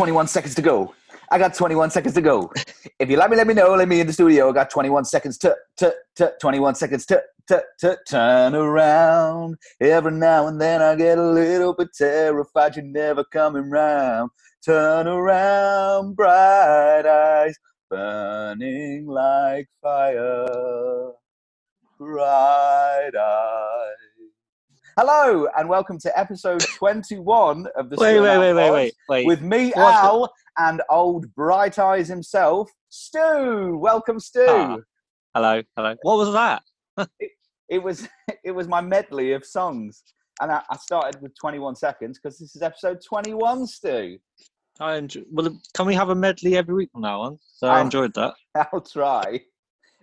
got 21 seconds to go. I got 21 seconds to go. If you let me, let me know. Let me in the studio. I got 21 seconds to, to, to 21 seconds to, to, to turn around. Every now and then I get a little bit terrified. You're never coming round. Turn around, bright eyes, burning like fire. Bright eyes. Hello and welcome to episode 21 of the Wait, wait, wait, wait, wait, wait. with me, Al, and old Bright Eyes himself, Stu. Welcome, Stu. Ah. Hello, hello. What was that? It was it was my medley of songs, and I, I started with 21 seconds because this is episode 21, Stu. I enjoy, well, can we have a medley every week from now on? So I Oh. enjoyed that. I'll try.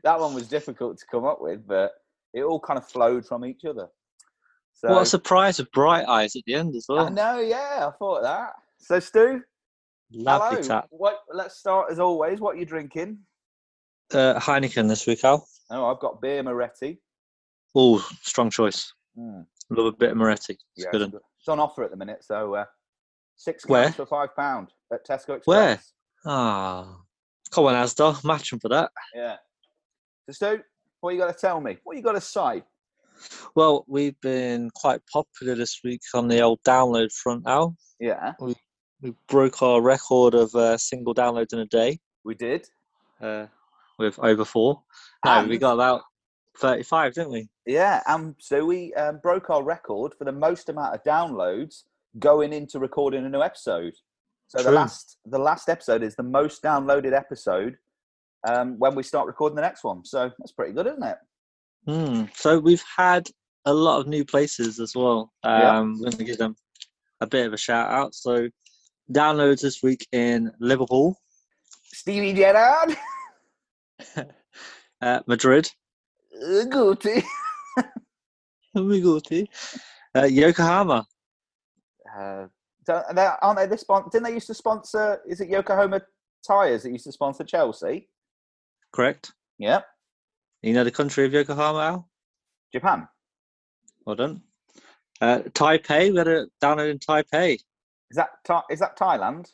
That one was difficult to come up with, but it all kind of flowed from each other. So What a surprise of bright eyes at the end as I well. know, yeah, I thought that. So, Stu, Lovely hello. tap. What? Let's start as always. What are you drinking? Uh, Heineken this week, Al. Oh, I've got Birra Moretti. Oh, strong choice. Mm. Love a bit of Moretti. It's Yeah, good. it's, good. It's on offer at the minute, so uh, six Where? for five pound at Tesco Express. Where? Ah, come on, Asda, match 'em for that. Yeah. So, Stu, what you got to tell me? What you got to say? Well, we've been quite popular this week on the old download front, Al. Yeah, We we broke our record of uh, single downloads in a day we did. uh, with over four. No, we got about 35, didn't we? Yeah, and so we um, broke our record for the most amount of downloads going into recording a new episode. So the last the last episode is the most downloaded episode um, when we start recording the next one. So that's pretty good, isn't it? Hmm. So we've had a lot of new places as well. Yeah. Um, We're going to give them a bit of a shout out. So downloads this week in Liverpool, Stevie Gerrard, uh, Madrid, Guti. Miguti, uh, Yokohama. Uh, don't- they- aren't they the sponsor? Didn't they used to sponsor? Is it Yokohama Tires that used to sponsor Chelsea? Correct. Yep. You know the country of Yokohama, Al? Japan. Well done. Uh, Taipei. We had a download in Taipei, Is that Tha- is that Thailand?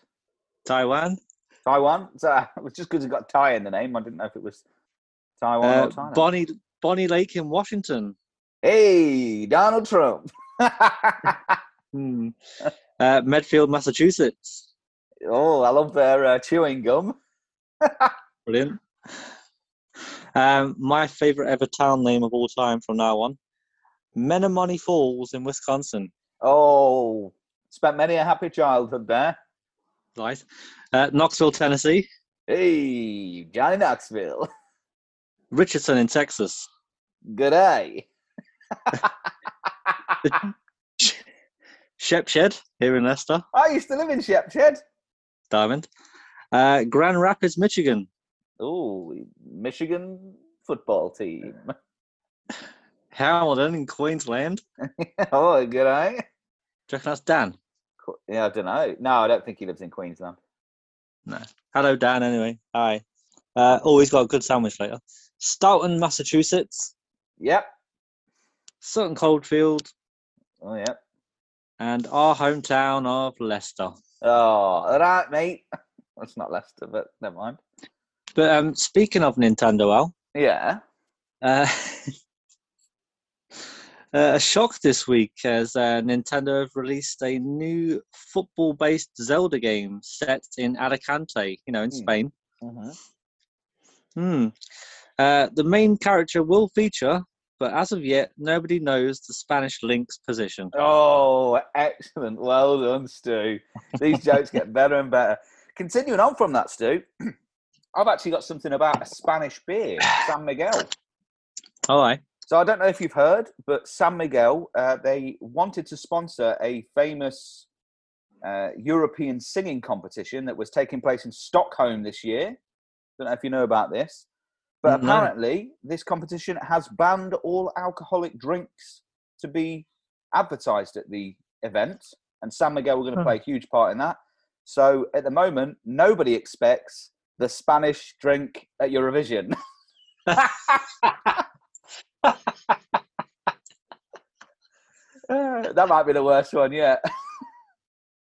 Taiwan. Taiwan? So, it was just because it got Thai in the name. I didn't know if it was Taiwan Uh, or Thailand. Bonney Bonney Lake in Washington. hey, Donald Trump. Hmm. Uh, Medfield, Massachusetts. oh, I love their uh, chewing gum. Brilliant. Um, my favorite ever town name of all time from now on Menomonee Falls in Wisconsin. Oh, spent many a happy childhood there. Nice. Uh, Knoxville, Tennessee. Hey, Johnny Knoxville. Richardson in Texas. Good day. Shepshed here in Leicester. I used to live in Shepshed. Diamond. Uh, Grand Rapids, Michigan. Oh, Michigan football team. Hamilton in Queensland. oh, good eye. Do you reckon that's Dan? Yeah, I don't know. No, I don't think he lives in Queensland. No. Hello, Dan, anyway. Hi. Uh, always got a good sandwich later. Stoughton, Massachusetts. Yep. Sutton Coldfield. Oh, yep. And our hometown of Leicester. Oh, all right, mate. That's not Leicester, but never mind. But um, speaking of Nintendo, Al, Yeah. uh, a shock this week as uh, Nintendo have released a new football-based Zelda game set in Alicante, you know, in Hmm. Spain. hmm Hmm. Uh, the main character will feature, but as of yet, nobody knows the Spanish Link's position. Oh, excellent. Well done, Stu. These jokes get better and better. Continuing on from that, Stu, I've actually got something about a Spanish beer, San Miguel. Right. So I don't know if you've heard, but San Miguel, uh, they wanted to sponsor a famous uh, European singing competition that was taking place in Stockholm this year. Don't know if you know about this, but No. apparently this competition has banned all alcoholic drinks to be advertised at the event, and San Miguel were going to Huh. play a huge part in that. So at the moment, nobody expects the Spanish drink at Eurovision. That might be the worst one yet.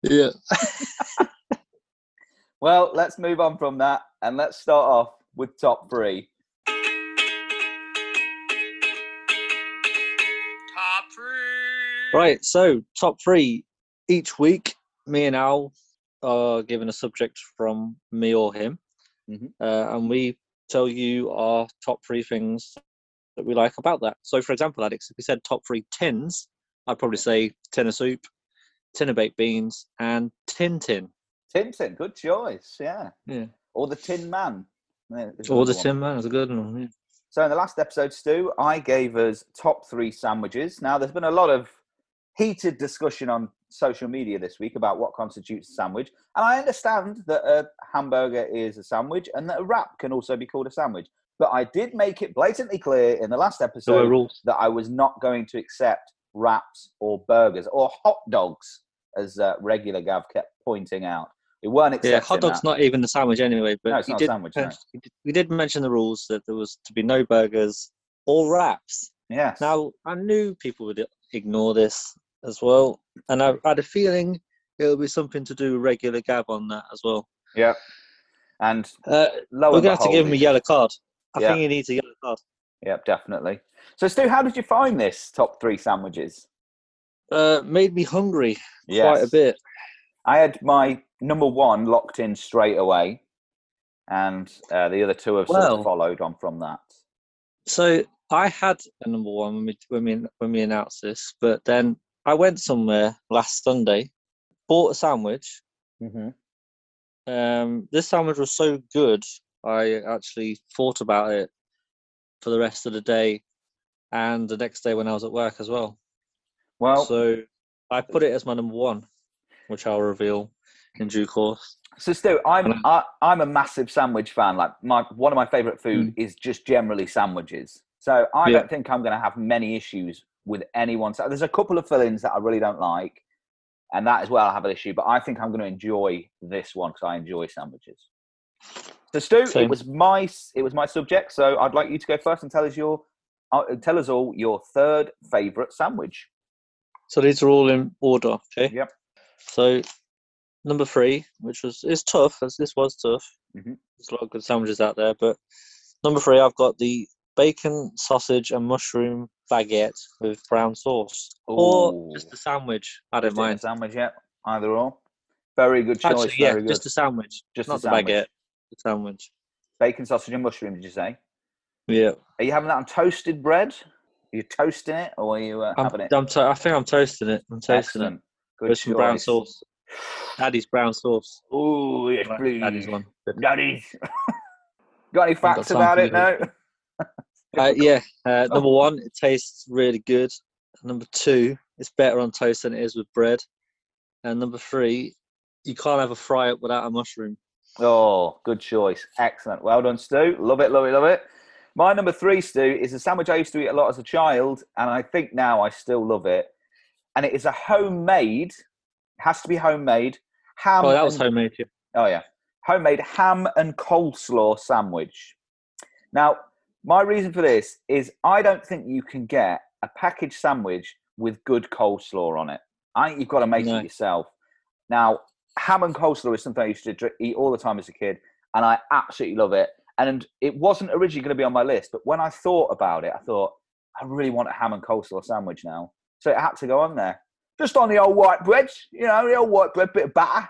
Yeah. Well, let's move on from that and let's start off with top three. Top three. Right, so top three each week. Me and Al are given a subject from me or him, Mhm. uh, and we tell you our top three things that we like about that. So, for example, Alex, if we said top three tins, I'd probably say tin of soup, tin of baked beans, and tin tin. Tin tin, good choice. Yeah. Yeah. Or the Tin Man. Or the one. tin man is a good one. yeah. So in the last episode, Stu, I gave us top three sandwiches. Now there's been a lot of heated discussion on social media this week about what constitutes a sandwich, and I understand that a hamburger is a sandwich and that a wrap can also be called a sandwich. But I did make it blatantly clear in the last So, episode that I was not going to accept wraps or burgers or hot dogs, as uh, regular Gav kept pointing out. We weren't accepting Yeah, hot dog's that. not even a sandwich anyway. But No, it's not a did sandwich, no. men- he did- We did mention the rules that there was to be no burgers or wraps. Yes. Now, I knew people would ignore this as well, and I had a feeling it'll be something to do with regular Gav on that as well. Yeah. And Uh, we're going to have to give him a yellow card. I Yeah. think he needs a yellow card. Yep, definitely. So, Stu, how did you find this top three sandwiches? Uh, made me hungry quite a bit. I had my number one locked in straight away, and uh, the other two have sort of followed on from that. So I had a number one when we, when we when we announced this, but then I went somewhere last Sunday, bought a sandwich. Mm-hmm. Um, this sandwich was so good, I actually thought about it for the rest of the day, and the next day when I was at work as well. Well, so I put it as my number one, which I'll reveal in due course. So Stu, I'm And I, I'm a massive sandwich fan. Like my one of my favorite food is just generally sandwiches. So I. Yeah. don't think I'm going to have many issues with anyone. So there's a couple of fillings that I really don't like, and that as well I have an issue. But I think I'm going to enjoy this one because I enjoy sandwiches. So Stu, it was my it was my subject. So I'd like you to go first and tell us your uh, tell us all your third favorite sandwich. So these are all in order, okay? Yep. So number three, which was is tough, as this was tough. Mhm. There's a lot of good sandwiches out there, but number three, I've got the bacon, sausage, and mushroom baguette with brown sauce, or just a sandwich. I don't Just in a mind. sandwich. Yeah, either or. Very good choice. Actually, yeah, very good. just a sandwich, Just a not the sandwich. baguette. The sandwich. Bacon, sausage, and mushroom. Did you say? Yeah, Are you having that on toasted bread? Are you toasting it, or are you uh, I'm, having it? I'm to- I think I'm toasting it. I'm toasting Excellent. it Good with some brown sauce. Daddies brown sauce. Oh yes, please. Daddies one. Daddies. Got any facts time about it? you. No. Uh, yeah, uh, number one, it tastes really good. Number two, it's better on toast than it is with bread. And number three, you can't have a fry up without a mushroom. Oh, good choice. Excellent. Well done, Stu. Love it, love it, love it. My number three, Stu, is a sandwich I used to eat a lot as a child, and I think now I still love it. And it is a homemade, has to be homemade, ham. Oh, that was and- homemade. Yeah. Oh yeah, homemade ham and coleslaw sandwich. Now, my reason for this is I don't think you can get a packaged sandwich with good coleslaw on it. I think you've got to make No. it yourself. Now, ham and coleslaw is something I used to eat all the time as a kid, and I absolutely love it. And it wasn't originally going to be on my list, but when I thought about it, I thought I really want a ham and coleslaw sandwich now, so it had to go on there. Just on the old white bread, you know, the old white bread, bit of batter,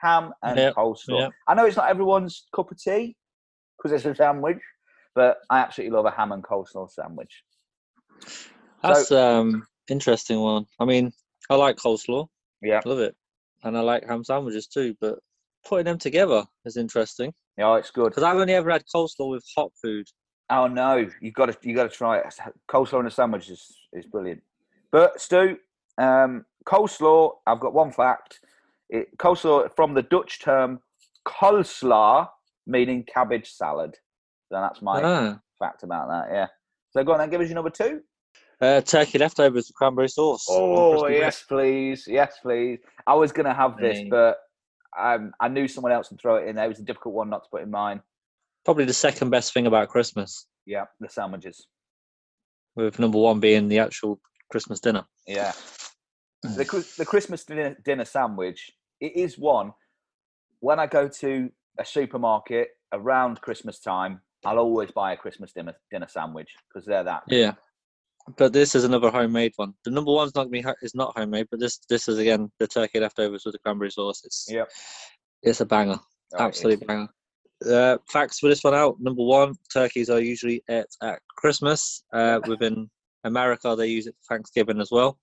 ham and Yep, coleslaw. yep. I know it's not everyone's cup of tea because it's a sandwich, but I absolutely love a ham and coleslaw sandwich. That's um interesting one. I mean, I like coleslaw, Yeah, love it, and I like ham sandwiches too. But putting them together is interesting yeah, it's good. because I've only ever had coleslaw with hot food. Oh no, you got to you got to try it. Coleslaw in a sandwich is is brilliant. But Stu, um, coleslaw. I've got one fact. It, coleslaw from the Dutch term "coleslaw," meaning cabbage salad. So that's my Ah, fact about that. Yeah. So go on then. Give us your number two. uh, turkey leftovers with cranberry sauce. Oh bread. yes, please, yes, please. I was gonna have this, Hey. but um, I knew someone else would throw it in there. It was a difficult one not to put in mine. Probably the second best thing about Christmas, Yeah, the sandwiches. with number one being the actual Christmas dinner. Yeah. The, the Christmas dinner, dinner sandwich, it is one. when I go to a supermarket around Christmas time, I'll always buy a Christmas dinner dinner sandwich because they're that. Yeah. But this is another homemade one. The number one's not gonna be is not homemade, but this this is again the turkey leftovers with the cranberry sauce. It's Yep. it's a banger, Oh, absolute banger. Uh, facts for this one out. Number one, turkeys are usually ate at Christmas. Uh, within America, they use it for Thanksgiving as well.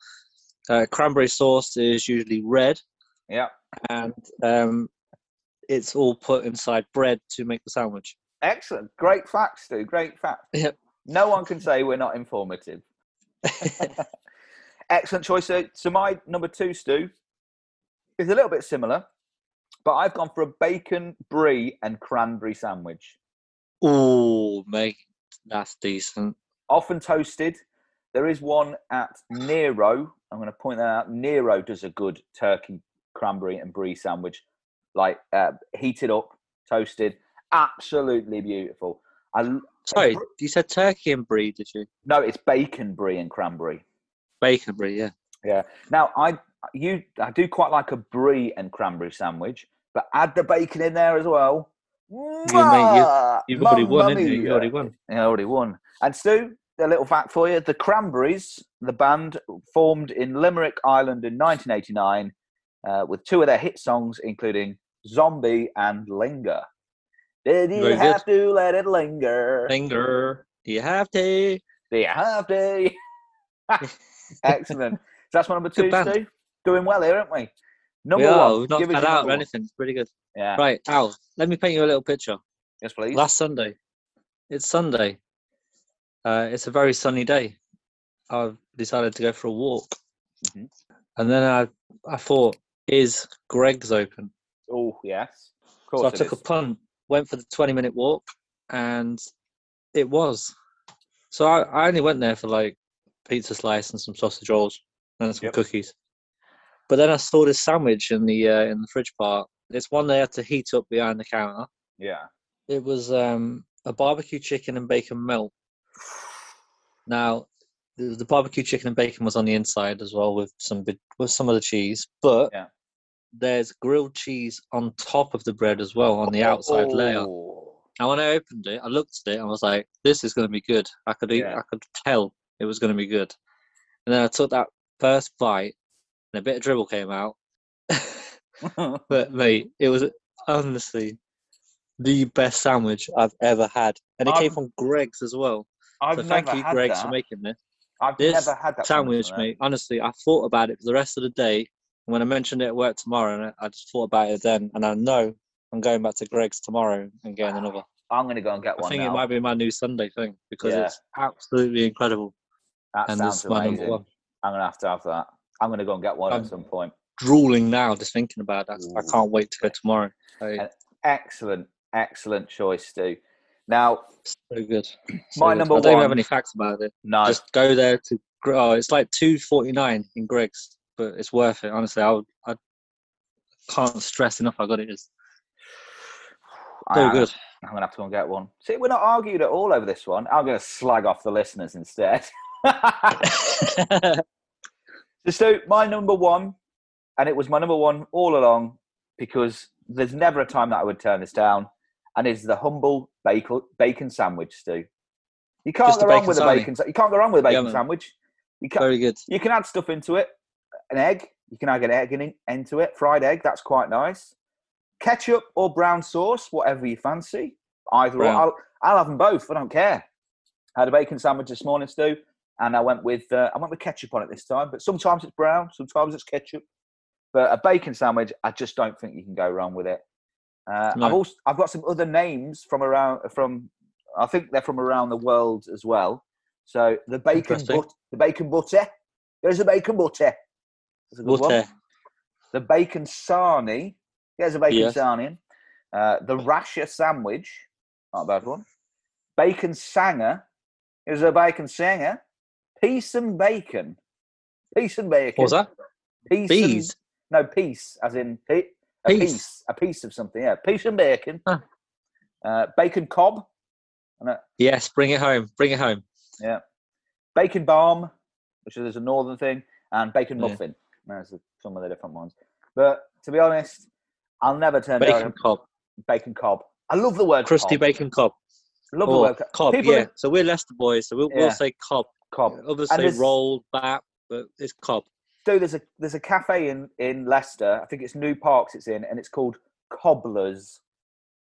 Uh, cranberry sauce is usually red, Yeah. and um, it's all put inside bread to make the sandwich. Excellent. Great facts, Stu. Great facts. Yep. No one can say we're not informative. Excellent choice. So, so my number two, Stu, is a little bit similar, but I've gone for a bacon, brie, and cranberry sandwich. Oh, mate, that's decent. Often toasted. There is one at Nero. I'm going to point that out. Nero does a good turkey, cranberry, and brie sandwich, like uh, heated up, toasted. Absolutely beautiful. I Sorry, you said turkey and brie, did you? no, it's bacon, brie, and cranberry. Bacon brie, yeah. Yeah. Now, I you I do quite like a brie and cranberry sandwich, but add the bacon in there as well. mate, Mwah! You've already won, you? You already won. Yeah, I already won. And Stu, a little fact for you: the Cranberries, the band, formed in Limerick, Ireland, in 1989, uh, with two of their hit songs, including "Zombie" and "Linger." Did you have to let it linger? Linger. Do you have to. Do you have to? Excellent. So that's my number two. Stu. Doing well here, aren't we? Number we are. one. We've not us out or anything. It's pretty good. Yeah. Right, Al, let me paint you a little picture. Yes, please. Last Sunday, it's Sunday. Uh, it's a very sunny day. I've decided to go for a walk. Mhm. And then I, I thought, is Greggs open? Oh, yes. Of So I course took a punt, went for the 20 minute walk, and it was. So I, I only went there for like pizza slice and some sausage rolls and some Yep. cookies. But then I saw this sandwich in the uh, in the fridge part. It's one they had to heat up behind the counter. Yeah. It was um, a barbecue chicken and bacon melt. Now, the, the barbecue chicken and bacon was on the inside as well with some with some of the cheese, but Yeah. There's grilled cheese on top of the bread as well on the outside layer. Oh. And when I opened it, I looked at it and I was like, "This is going to be good." I could eat, Yeah. I could tell it was going to be good. And then I took that first bite, and a bit of dribble came out. but mate, it was honestly the best sandwich I've ever had, and it came I've- from Greggs as well. I've so thank you, Greggs, that. for making this I've this never had that sandwich, mate. Honestly, I thought about it for the rest of the day. When I mentioned it at work tomorrow, and I just thought about it then, and I know I'm going back to Greggs tomorrow and getting another. I'm going to go and get one. I think now. it might be my new Sunday thing because Yeah. it's absolutely incredible. that and sounds this is my number amazing. one. I'm going to have to have that. I'm going to go and get one Um, at some point. Drooling now, just thinking about that. I can't wait to go tomorrow. Excellent, excellent choice, Stu. Now, so good. So My good. number I don't have any facts about it. no, Just go there to. Oh, it's like two forty nine in Greggs, but it's worth it. Honestly, I would. I can't stress enough how good it is. So good. I'm going to have to go and get one. See, we're not argued at all over this one. I'm going to slag off the listeners instead. So, my number one, and it was my number one all along because there's never a time that I would turn this down, and is the humble bacon, bacon sandwich, Stu. You can't Just go wrong with a bacon. You can't go wrong with a bacon man. sandwich. You can Very good. you can add stuff into it. An egg. You can add an egg in, into it. Fried egg. That's quite nice. Ketchup or brown sauce, whatever you fancy. Either or. I'll, I'll have them both. I don't care. I had a bacon sandwich this morning, Stu, and I went with uh, I went with ketchup on it this time. But sometimes it's brown, sometimes it's ketchup. But a bacon sandwich, I just don't think you can go wrong with it. Uh, No. I've also I've got some other names from around from I think they're from around the world as well. So the bacon but, the bacon butter. There's a bacon butter. That's a good one. The bacon sarnie. There's a bacon Yes. sarnie. Uh, the rasher sandwich. Not a bad one. Bacon sanger. Here's a bacon sanger. Peace and bacon. Peace and bacon. What was that? Peace Bees. And, no, peace, as in pe- a Peace. piece. A piece of something. Yeah, peace and bacon. Huh. Uh, bacon cob. And a, Yes, bring it home. Bring it home. yeah. Bacon barm, which is a northern thing, and bacon muffin. There's the- some of the different ones. But to be honest, I'll never turn Bacon down cob, bacon cob. I love the word crusty cob. bacon cob, Love the word cob. People yeah. are- So we're Leicester boys, so we'll, Yeah. we'll say cob. cob. Others And say there's- rolled, bap, but it's cob. Dude, there's a there's a cafe in in Leicester. I think it's New Parks. It's in, and it's called Cobblers.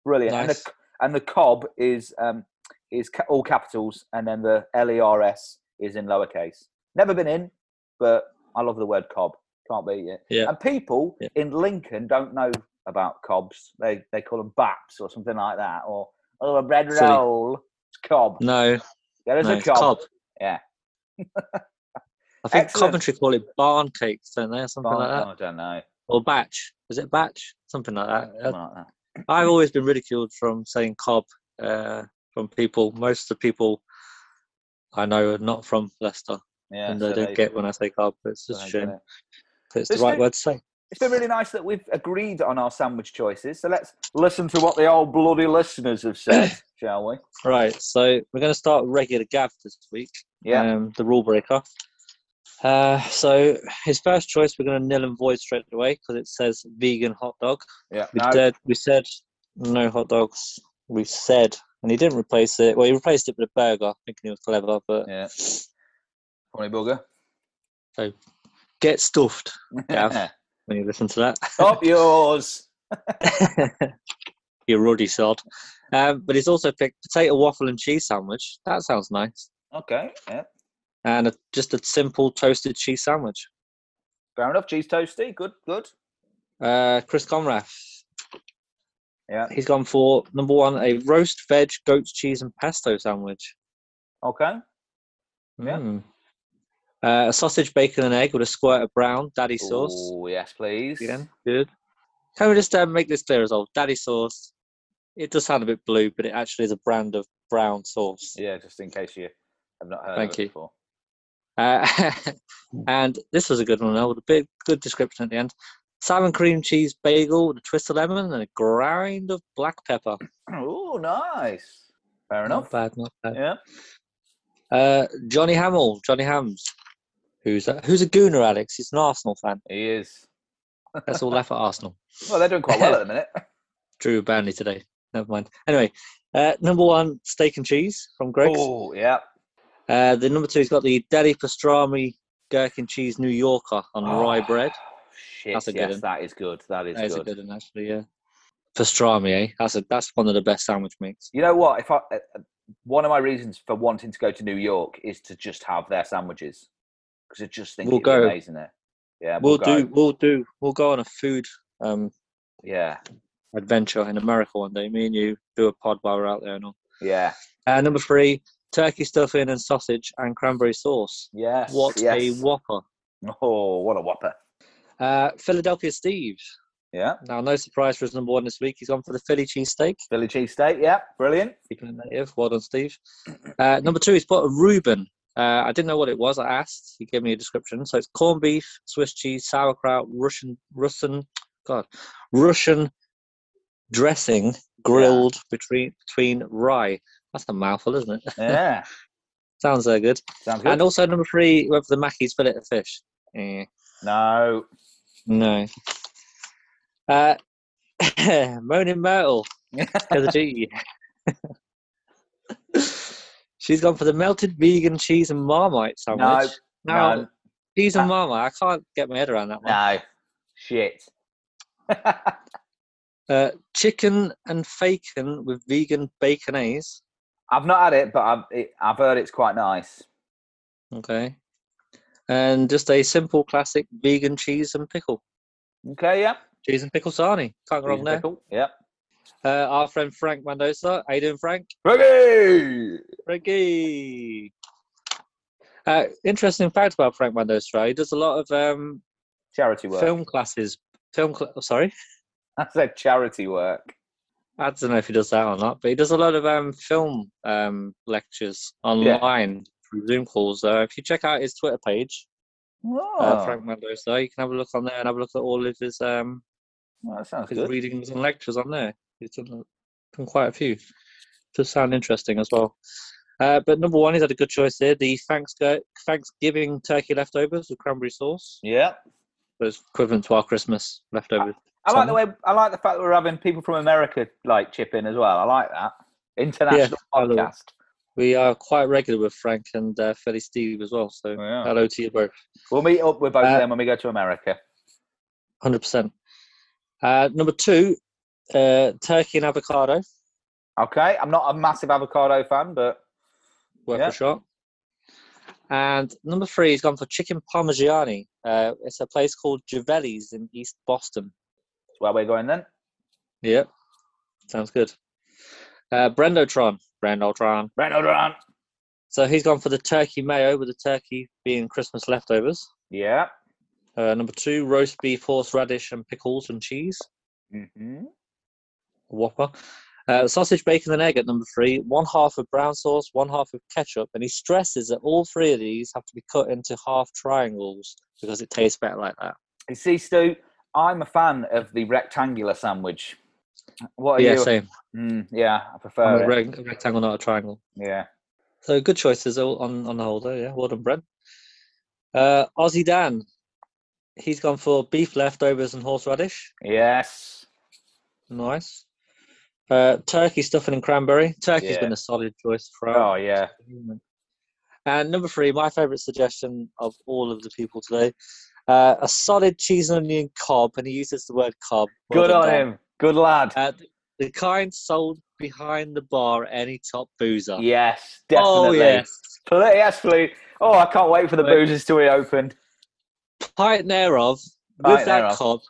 Brilliant. And the and the cob is um is ca- all capitals, and then the L E R S is in lowercase. Never been in, but I love the word cob. Can't beat it. Yeah. And people Yeah. in Lincoln don't know about cobs. They they call them baps or something like that, or oh a bread Silly. roll. It's cob. No, There is no, a cob. cob. Yeah. I think Excellent. Coventry call it barn cakes, don't they, or something Oh, like that, I don't know. or batch. Is it batch? Something like that. Uh, Something like that. I've always been ridiculed from saying cob uh, from people. Most of the people I know are not from Leicester, Yeah, and so they don't there you get when I say cob. It's just a shame. It's the right word to say. It's been really nice that we've agreed on our sandwich choices. So let's listen to what the old bloody listeners have said, shall we? Right, so we're going to start with regular Gav this week. Yeah. um, the rule breaker. Uh, so his first choice, we're going to nil and void straight away because it says vegan hot dog. yeah. We No, said we said no hot dogs. We said, and he didn't replace it. Well, he replaced it with a burger, thinking he was clever. But Yeah. Funny bugger. Get stuffed Gav. when you listen to that. Up yours. you ruddy sod. Um, but he's also picked potato waffle and cheese sandwich. That sounds nice. Okay. Yeah. And a, just a simple toasted cheese sandwich. Fair enough. Cheese toasty. Good. Good. Uh, Chris Conrath, Yeah. He's gone for number one, a roast veg, goat's cheese, and pesto sandwich. Okay. Yeah. Mm. Uh, a sausage, bacon, and egg with a squirt of brown, daddy sauce. Oh yes, please. Again, good. Can we just uh, make this clear as well? Daddy sauce. It does sound a bit blue, but it actually is a brand of brown sauce. Yeah, just in case you have not heard Thank of it you. before. Uh, and this was a good one, though, with a big, good description at the end. Salmon cream cheese bagel with a twist of lemon and a grind of black pepper. Oh, nice. Fair enough. Not bad, not bad. Yeah. Uh, Johnny Hamill, Johnny Hams, who's a, who's a gooner, Alex. He's an Arsenal fan. He is. That's all left at Arsenal. Well, they're doing quite well at the minute. Drew Burnley today. Never mind. Anyway, uh, number one, steak and cheese from Greggs. Oh, yeah. Uh, the number two, he's got the deli Pastrami gherkin cheese New Yorker on rye Oh, bread. Shit, That's a good yes, one. that is good. That is That is a good. good one, actually, yeah. Pastrami, eh? That's a, that's one of the best sandwich makes. You know what? If I uh, uh, one of my reasons for wanting to go to New York is to just have their sandwiches because I just think We'll go. amazing there. Yeah, We'll, go. do, we'll do, we'll go on a food um, Yeah, adventure in America one day. Me and you do a pod while we're out there and all. yeah, Uh, number three, turkey stuffing and sausage and cranberry sauce. yes. What yes. a whopper. Oh, what a whopper! Uh, Philadelphia Steve. Yeah, Now, no surprise for his number one this week. He's gone for the Philly cheesesteak. Philly cheesesteak. Yeah, brilliant. Keeping it native. Well done, Steve. Uh, number two, he's put a Reuben. Uh, I didn't know what it was. I asked. He gave me a description. So it's corned beef, Swiss cheese, sauerkraut, Russian, Russian, God, Russian dressing grilled between between rye. That's a mouthful, isn't it? Yeah, Sounds uh, good. sounds good. And also number three, for the Mackey's fillet of fish. Eh, no, no. Uh, Moaning Myrtle. the G. She's gone for the melted vegan cheese and marmite sandwich. now, no, cheese and Uh, marmite, I can't get my head around that one. no, shit. Uh, chicken and bacon with vegan baconaise. I've not had it, but I've it, I've heard it's quite nice. Okay. And just a simple classic vegan cheese and pickle. Okay, yeah. Cheese and pickle sarnie. Can't go wrong there. pickle, Yep. Uh, our friend Frank Mendoza. How you doing, Frank? Reggie. Frankie. Uh, interesting fact about Frank Mendoza. He does a lot of um, Charity work. film classes. Film, cl- oh, sorry, I said charity work. I don't know if he does that or not, but he does a lot of um, film um, lectures online through Zoom calls. Uh, if you check out his Twitter page, Oh, uh, Frank Mendoza, you can have a look on there and have a look at all of his um, sounds his good. readings and lectures on there. He's done, done quite a few. Does sound interesting as well. Uh, but number one, he's had a good choice there. The Thanksg- Thanksgiving turkey leftovers with cranberry sauce. Yeah. It's equivalent to our Christmas leftovers. I like the way I like the fact that we're having people from America like chip in as well. I like that international I it. podcast. We are quite regular with Frank and uh, Philly Steve as well. So Yeah. hello to you both. We'll meet up with both Uh, of them when we go to America. Hundred percent. Uh, number two, uh, turkey and avocado. Okay, I'm not a massive avocado fan, but Worth Yeah. a shot. And number three, he's gone for chicken parmigiani. Uh, it's a place called Javelli's in East Boston. that's where we're going then. Yep, sounds good. Uh, Brendotron, Brendotron. Renault Run. So he's gone for the turkey mayo, with the turkey being Christmas leftovers. Yeah. Uh, number two, roast beef, horseradish, and pickles and cheese. hmm Whopper. Uh, sausage, bacon, and egg at number three. One half of brown sauce, one half of ketchup, and he stresses that all three of these have to be cut into half triangles because it tastes better like that. You see, Stu, I'm a fan of the rectangular sandwich. What are yeah, you? same. Mm, yeah, I prefer a rectangle, not a triangle. Yeah. So good choices on on the whole, though. Yeah, well done, Brent. Uh, Aussie Dan, he's gone for beef leftovers and horseradish. Yes. Nice. Uh, turkey stuffing and cranberry. Turkey's Yeah. been a solid choice for Oh yeah. And number three, my favourite suggestion of all of the people today, uh, a solid cheese and onion cob, and he uses the word cob. Well Good on Dan. him. Good lad. Uh, the kind sold behind the bar at any top boozer. yes, definitely. Oh yes. Yes, please. Oh, I can't wait for the boozers to be opened. Pint thereof with Pint that thereof. cob.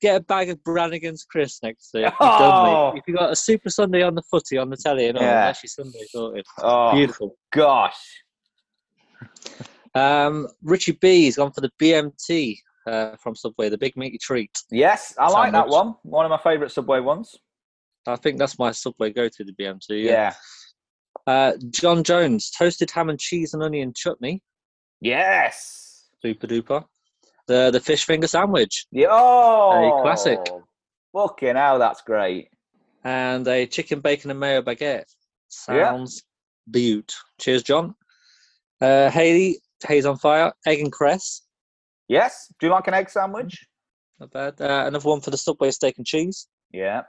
Get a bag of Brannigans crisps next to it. Oh. If you got a Super Sunday on the footy on the telly, and all, Yeah. actually Sunday sorted. Oh Beautiful. gosh. Um, Richie B has gone for the BMT uh, from Subway, the big meaty treat. Yes, I like that one. One of my favourite Subway ones. I think that's my Subway go to, the BMT. Yeah. Uh, John Jones, toasted ham and cheese and onion chutney, Yes. super duper. The the fish finger sandwich Yeah. Oh, classic. Fucking hell, that's great. and a chicken bacon and mayo baguette. Yeah. Sounds beaut. Cheers, John. Uh, Haley, Hayes on fire, egg and cress. Yes. Do you like an egg sandwich? Not bad. Uh, another one for the Subway steak and cheese, Yeah.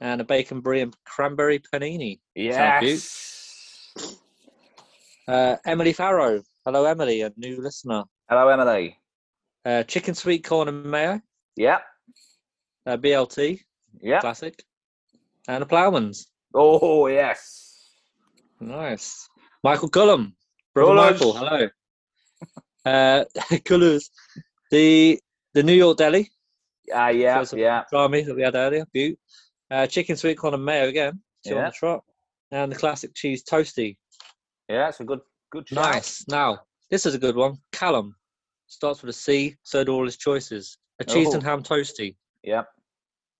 and a bacon brie and cranberry panini. Yes. Uh, Emily Farrow. Hello, Emily, a new listener. Hello, Emily. Uh, chicken sweet corn and mayo. Yeah. Uh, BLT, Yeah. classic. And a Plowman's. Oh, yes. Nice. Michael Cullum. Brother Cullum. Michael, hello. Uh, Cullers. The the New York Deli, Ah, yeah. Shows some Yeah. salami that we had earlier, beaut. Uh, chicken sweet corn and mayo again, two on Yeah. the trot. And the classic cheese toasty. Yeah. It's a good, good. Nice. Now, this is a good one. Callum. Starts with a C, so do all his choices. A cheese Oh. and ham toasty. Yep.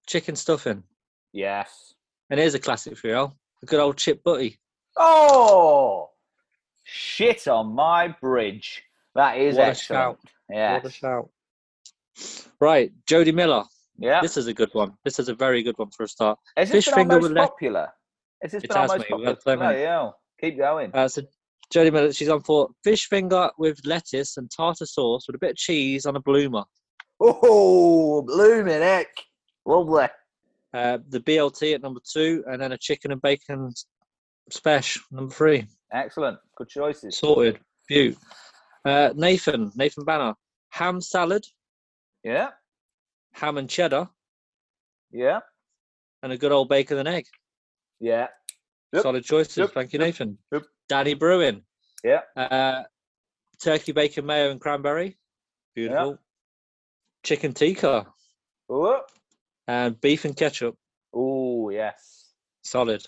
Chicken stuffing. Yes. And here's a classic for you, a good old chip butty. Oh, shit on my bridge. That is What a excellent. shout. Yeah. What a shout. Right, Jody Miller. Yeah. This is a good one. This is a very good one for a start. Has this fish been finger our most with le- popular? Has this It been our most mate. Popular? had so many. Bloody hell. Keep going. Uh, so Jody Miller, she's on for fish finger with lettuce and tartar sauce with a bit of cheese on a bloomer. Oh, blooming heck. Lovely. Uh, the BLT at number two, and then a chicken and bacon special number three. Excellent. Good choices. Sorted. Beaut. Uh, Nathan, Nathan Banner, ham salad, Yeah. ham and cheddar, Yeah. and a good old bacon and egg. Yeah. Yep. Solid choices. Yep. Thank you, Nathan. Yep. Danny Bruin. Yeah. Uh, turkey bacon mayo and cranberry. Beautiful. Chicken tikka Oh, and beef and ketchup. oh yes. Solid.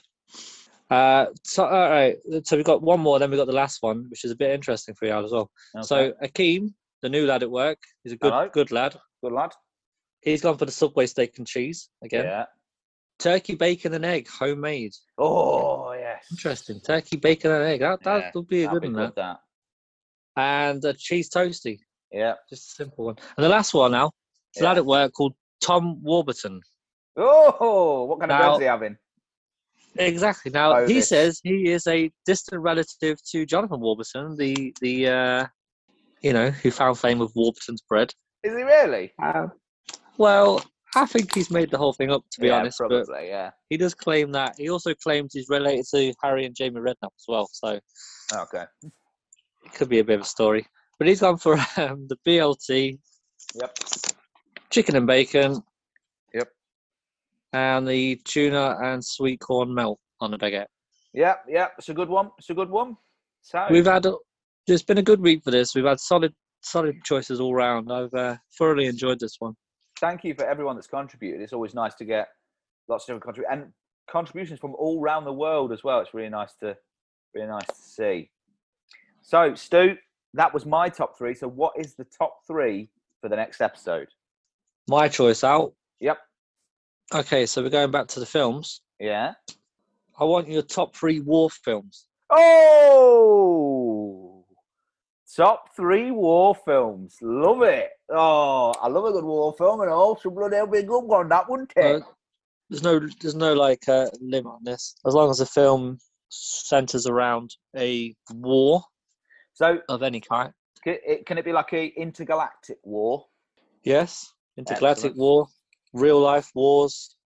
Uh, so, all right. So we've got one more, then we've got the last one, which is a bit interesting for you as well. Okay. So Akeem, the new lad at work, he's a good Hello. good lad. good lad. He's gone for the Subway steak and cheese again. Yeah. Turkey bacon and egg, homemade. Oh yes. Interesting. Turkey bacon and egg. That that Yeah, would be a good one. That. that. And a cheese toasty. Yeah. Just a simple one. And the last one now, it's a Yeah. lad at work called Tom Warburton. Oh, what kind of Now- bread's he having? Exactly. Now he says he is a distant relative to Jonathan Warburton, the the uh, you know who found fame with Warburton's bread. Is he really? Uh, well, I think he's made the whole thing up, to be yeah, honest. But probably. Yeah. he does claim that. He also claims he's related to Harry and Jamie Redknapp as well. So Okay. it could be a bit of a story. But he's gone for um, the BLT, Yep. chicken and bacon. Yep. And the tuna and sweet corn melt on a baguette. Yeah. Yeah. It's a good one. It's a good one. So We've had a, it's been a good week for this. We've had solid solid choices all round. I've uh, thoroughly enjoyed this one. Thank you for everyone that's contributed. It's always nice to get lots of different contributions and contributions from all around the world as well. It's really nice to really nice to see. So, Stu, that was my top three. So, what is the top three for the next episode? My choice out. Yep. Okay, so we're going back to the films. Yeah. I want your top three war films. Oh, top three war films. Love it. Oh, I love a good war film and all. So bloody hell, be a good one. That wouldn't Uh, take. there's no there's no like uh, limit on this. As long as the film centers around a war So, of any kind. can it, can it be like a intergalactic war? Yes, intergalactic Excellent. war, real life wars.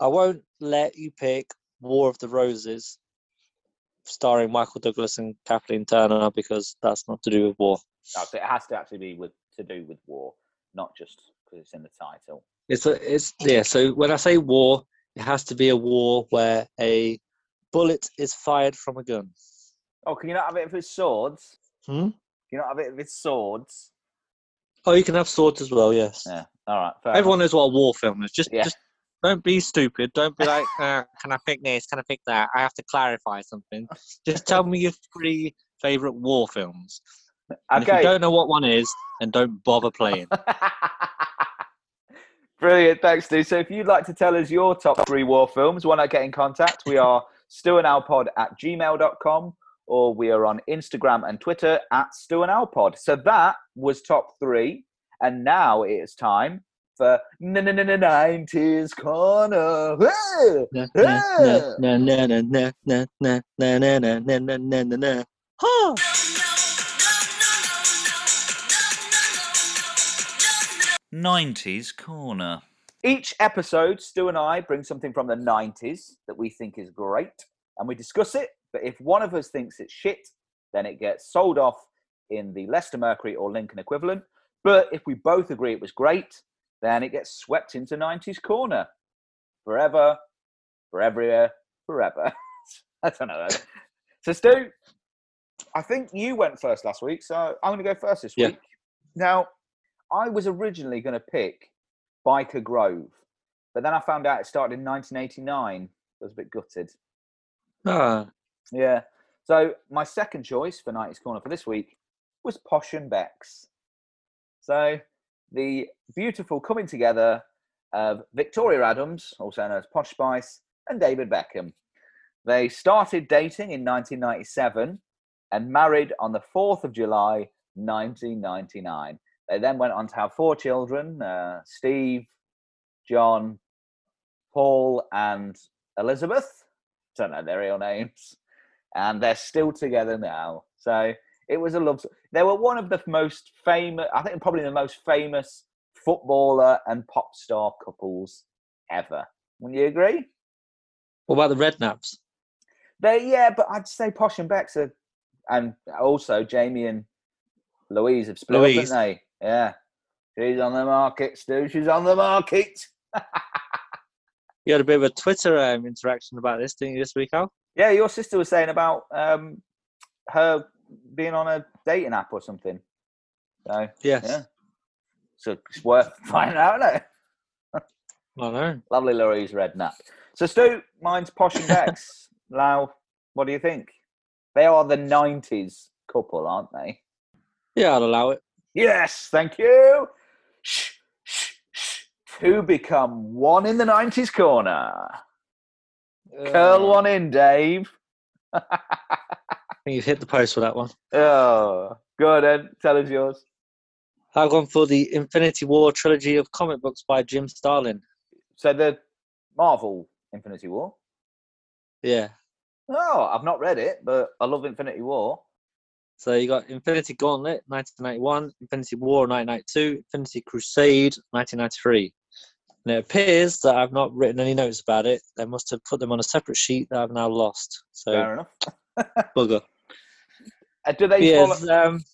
I won't let you pick War of the Roses, starring Michael Douglas and Kathleen Turner, because that's not to do with war. No, so it has to actually be with to do with war, not just because it's in the title. It's a, it's yeah. So when I say war, it has to be a war where a bullet is fired from a gun. Oh, can you not have it if it's swords? Hmm? Can you not have it if it's swords? Oh, you can have swords as well. Yes. Yeah. All right. Fair Everyone knows what a war film is. Just Yeah. just don't be stupid. Don't be like, uh, can I pick this? Can I pick that? I have to clarify something. Just tell me your three favorite war films. enough. And if you Okay. don't know what one is, then don't bother playing. Brilliant, thanks, Stu. So if you'd like to tell us your top three war films, why not get in contact? We are stewandalpod at gmail.com or we are on Instagram and Twitter at stewandalpod. So that was top three. And now it is time nineties corner. Nineties corner. Each episode, Stu and I bring something from the nineties that we think is great, and we discuss it. But if one of us thinks it's shit, then it gets sold off in the Leicester Mercury or Lincoln equivalent. But if we both agree it was great, then it gets swept into 90s Corner forever, forever, forever. I don't know. So, Stu, I think you went first last week, so I'm going to go first this Yeah. week. Now, I was originally going to pick Byker Grove, but then I found out it started in 1989. I was a bit gutted. Ah, Yeah. So my second choice for 90s Corner for this week was Posh and Becks. So the beautiful coming together of Victoria Adams, also known as Posh Spice, and David Beckham. They started dating in 1997 and married on the 4th of July 1999. They then went on to have four children uh, Steve, John, Paul, and Elizabeth. Don't know their real names. And they're still together now. So it was a love. They were one of the most famous, I think probably the most famous footballer and pop star couples ever. Wouldn't you agree? what about the Redknapps? They, yeah, but I'd say Posh and Becks are, and also Jamie and Louise have split Louise. up, haven't they? Yeah. She's on the market, Stu. She's on the market. You had a bit of a Twitter um, interaction about this, didn't you, this week, Al? Yeah, your sister was saying about um, her being on a dating app or something. So, Yes. yeah. So it's worth finding out, isn't it? I know. Lovely Louise Redknapp. So, Stu, mine's Posh and Becks. Lau, what do you think? They are the 90s couple, aren't they? Yeah, I'd allow it. Yes, thank you. Shh, shh, shh. Two become one in the 90s corner. Curl Uh, one in, Dave. Think you've hit the post for that one. Oh, go on then. Tell us yours. I've gone for the Infinity War trilogy of comic books by Jim Starlin. So, the Marvel Infinity War. Yeah. Oh, I've not read it, but I love Infinity War. So you got Infinity Gauntlet, 1991, Infinity War, 1992, Infinity Crusade, 1993. And it appears that I've not written any notes about it. They must have put them on a separate sheet that I've now lost. So Fair enough. bugger. Uh, do they follow? Um,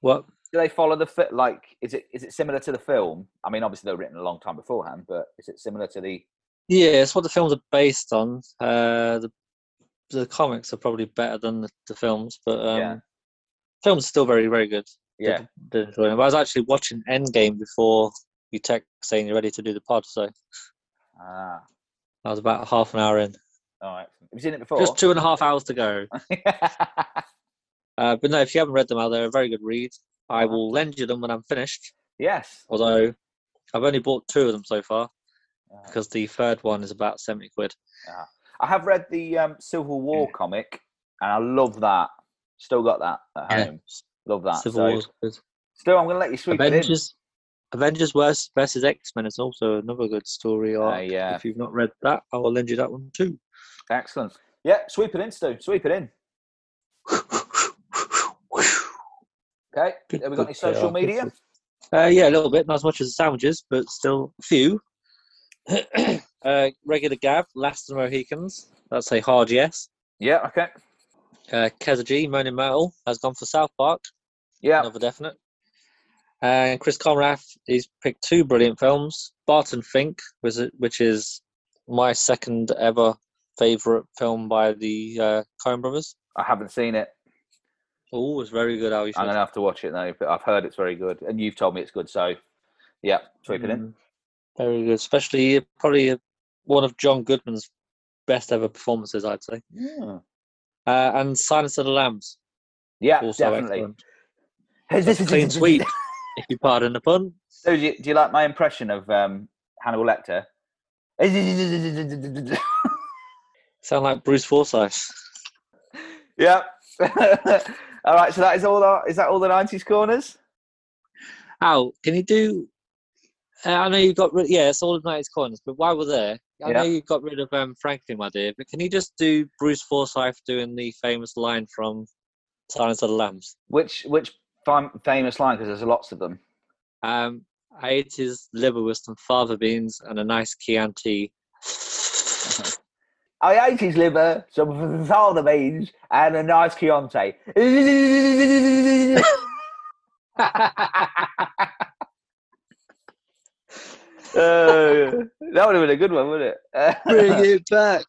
what? Do they follow the fit? Like, is it is it similar to the film? I mean, obviously they were written a long time beforehand, but is it similar to the? Yeah, it's what the films are based on. Uh, the the comics are probably better than the, the films, but um, Yeah. films are still very very good. Yeah. Did, did enjoy them. I was actually watching Endgame before you text saying you're ready to do the pod, so Ah. I was about half an hour in. All right. Have you seen it before? Just two and a half hours to go. Uh, but no, if you haven't read them out, they're a very good read. I Uh-huh. will lend you them when I'm finished. yes. Although I've only bought two of them so far Uh, because the third one is about seventy quid. I have read the um, Civil War comic, and I love that. Still got that at Yeah. home. Love that. Civil so, War's good. still, I'm going to let you sweep it Avengers, Avengers versus, versus X Men is also another good story. Arc. Uh, yeah. If you've not read that, I will lend you that one too. Excellent. Yeah, sweep it in, Stu. Sweep it in. Okay. Good Have we got any social are, media? Uh, yeah, a little bit, not as much as the sandwiches, but still a few. uh, regular Gav, Last of the Mohicans. That's a hard yes. Yeah. Okay. Uh, Keza G, Moaning Metal, has gone for South Park. Yeah. Another definite. And Chris Conrath, he's picked two brilliant films. Barton Fink, which is my second ever favourite film by the uh, Coen brothers. I haven't seen it. Oh, it's very good, Al. You I'm going to have to watch it now, but I've heard it's very good, and you've told me it's good. So, yeah, sweep it in. Mm, Very good, especially uh, probably uh, one of John Goodman's best ever performances, I'd say. Yeah, Uh, and Silence of the Lambs, yeah also definitely. excellent. Clean sweep, if you pardon the pun. So, do you, do you like my impression of um, Hannibal Lecter? Sound like Bruce Forsyth. yeah. all right. So that is all. Our, is that all the nineties corners? Al, can you do? Uh, I know you've got rid. Yeah, it's all the nineties corners. But while we're there, I Yeah. know you got rid of um, Franklin, my dear. But can you just do Bruce Forsyth doing the famous line from Silence of the Lambs? Which which fam- famous line? Because there's lots of them. Um, I ate his liver with some fava beans and a nice Chianti. I ate his liver, some salad beans, and a nice Chianti. Uh, that would have been a good one, wouldn't it? Bring it back.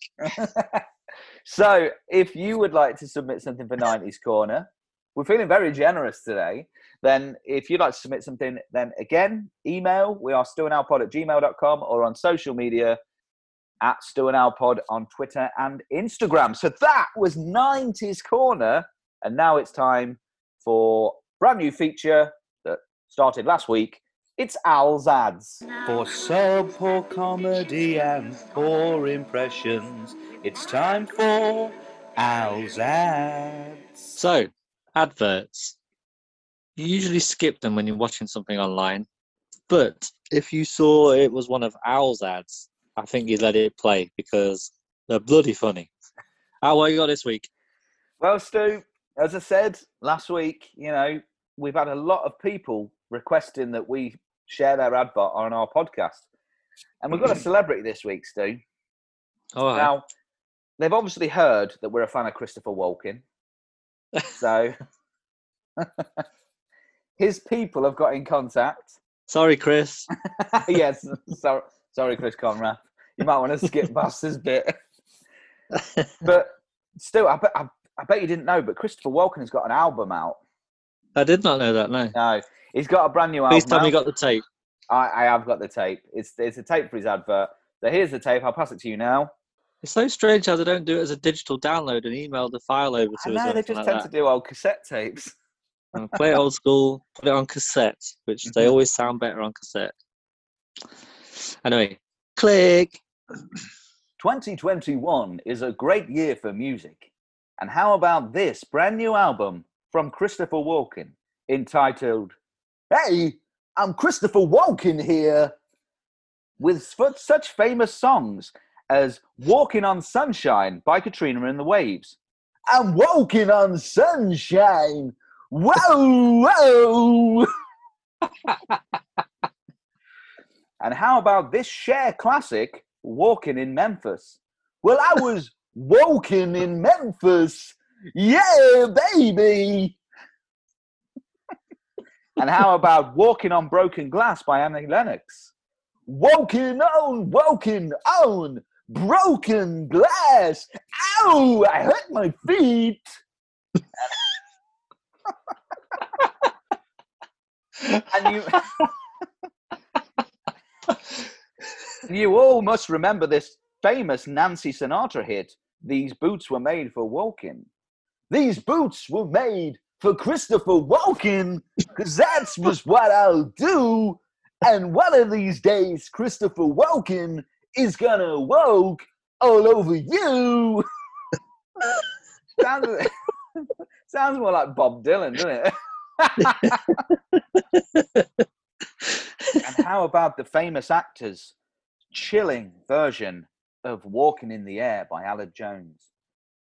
so, if you would like to submit something for 90s Corner, we're feeling very generous today. Then, if you'd like to submit something, then again, email. We are stewandalpod at gmail.com or on social media at Stu and Al Pod on Twitter and Instagram. So, that was 90s Corner. And now it's time for brand new feature that started last week. It's Al's Ads. For sub poor comedy and for impressions, it's time for Al's ads. So, adverts. You usually skip them when you're watching something online, but if you saw it was one of Al's ads, I think you'd let it play because they're bloody funny. How what you got this week? Well, Stu, as I said last week, you know, we've had a lot of people requesting that we share their advert on our podcast. And we've got a celebrity this week, Stu. Oh, I- Now, they've obviously heard that we're a fan of Christopher Walken. So, his people have got in contact. sorry, Chris. yes, sorry, sorry, Chris Conrad. You might want to skip past this bit. But still, I bet, I, I bet you didn't know, but Christopher Walken has got an album out. I did not know that. No. No, he's got a brand new Please album. tell me you got the tape. I, I have got the tape. It's it's a tape for his advert. So here's the tape. I'll pass it to you now. It's so strange how they don't do it as a digital download and email the file over I to us. know or they just like tend that. to do old cassette tapes. Play it old school, put it on cassette, which they always sound better on cassette. Anyway, click. 2021 is a great year for music. And how about this brand new album from Christopher Walken entitled, Hey, I'm Christopher Walken here, with such famous songs as Walking on Sunshine by Katrina and the Waves. I'm walking on sunshine. Whoa, whoa. And how about this Cher classic, Walking in Memphis? Well, I was walking in Memphis. Yeah, baby. and how about Walking on Broken Glass by Annie Lennox? Walking on, walking on broken glass. Ow, I hurt my feet. and you you all must remember this famous Nancy Sinatra hit. These boots were made for walking. These boots were made for Christopher Walken, because that's just what I'll do. And one of these days, Christopher Walken is gonna walk all over you. sounds, sounds more like Bob Dylan, doesn't it? and how about the famous actor's chilling version of Walking in the Air by Aled Jones?